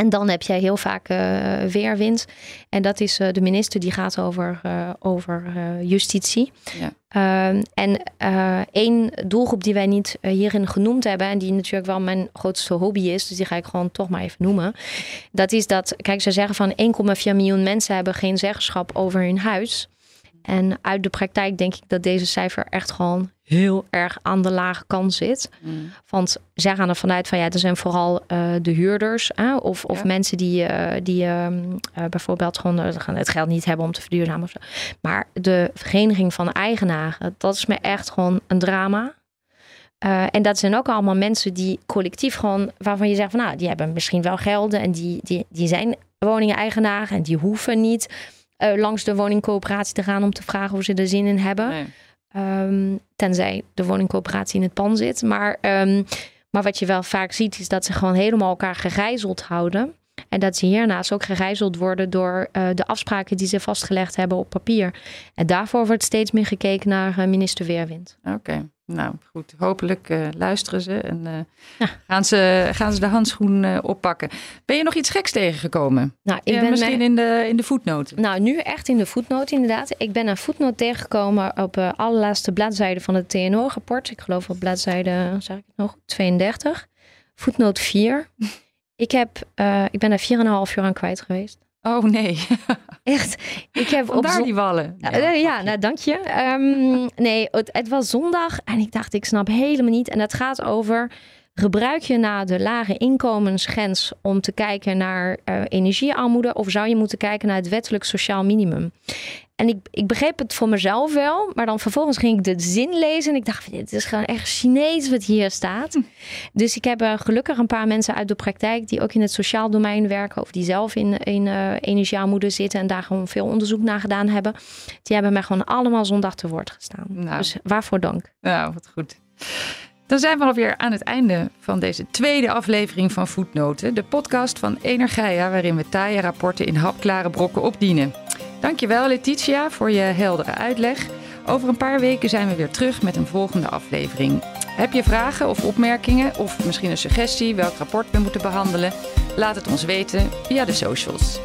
En dan heb jij heel vaak uh, weerwind. En dat is uh, de minister die gaat over, uh, over justitie. Ja. Ehm, en één doelgroep die wij niet hierin genoemd hebben, en die natuurlijk wel mijn grootste hobby is, dus die ga ik gewoon toch maar even noemen. Dat is dat, kijk, ze zeggen van 1,4 miljoen mensen hebben geen zeggenschap over hun huis. En uit de praktijk denk ik dat deze cijfer echt gewoon heel erg aan de lage kant zit. Mm. Want zij gaan er vanuit van ja, er zijn vooral uh, de huurders of, of mensen die, uh, die uh, bijvoorbeeld gewoon het geld niet hebben om te verduurzamen. Of zo. Maar de vereniging van eigenaren, dat is me echt gewoon een drama. en dat zijn ook allemaal mensen die collectief gewoon, waarvan je zegt van nou, die hebben misschien wel gelden en die, die, die zijn woningen-eigenaar en die hoeven niet langs de woningcoöperatie te gaan om te vragen of ze er zin in hebben. Nee. Um, tenzij de woningcoöperatie in het pan zit. Maar, um, maar wat je wel vaak ziet, is dat ze gewoon helemaal elkaar gegijzeld houden. En dat ze hiernaast ook gegijzeld worden door uh, de afspraken die ze vastgelegd hebben op papier. En daarvoor wordt steeds meer gekeken naar uh, minister Weerwind. Oké. Nou goed, hopelijk uh, luisteren ze en ja. gaan, ze, gaan ze de handschoen oppakken. Ben je nog iets geks tegengekomen? Nou, ik ben misschien in de, in de voetnoten. Nou, nu echt in de voetnoten inderdaad. Ik ben een voetnoot tegengekomen op de allerlaatste bladzijde van het TNO-rapport. Ik geloof op bladzijde, zeg ik het nog, 32. Voetnoot 4. Ik, heb, ik ben er 4,5 uur aan kwijt geweest. Oh nee. Echt. Ik heb Vandaar op die wallen. Ja, uh, ja nou dank je. Um, nee, het, het, was zondag en ik dacht, ik snap helemaal niet. En het gaat over, gebruik je na de lage inkomensgrens om te kijken naar uh, energiearmoede of zou je moeten kijken naar het wettelijk sociaal minimum? En ik, ik begreep het voor mezelf wel, maar dan vervolgens ging ik de zin lezen en ik dacht, dit is gewoon echt Chinees wat hier staat. Hm. Dus ik heb uh, gelukkig een paar mensen uit de praktijk die ook in het sociaal domein werken of die zelf in, in uh, energiearmoede zitten en daar gewoon veel onderzoek naar gedaan hebben. Die hebben mij gewoon allemaal zondag te woord gestaan. Nou. Dus waarvoor dank. Nou, wat goed. Dan zijn we alweer aan het einde van deze tweede aflevering van Voetnoten, de podcast van Energia, waarin we taaie rapporten in hapklare brokken opdienen. Dankjewel Letitia voor je heldere uitleg. Over een paar weken zijn we weer terug met een volgende aflevering. Heb je vragen of opmerkingen of misschien een suggestie welk rapport we moeten behandelen? Laat het ons weten via de socials.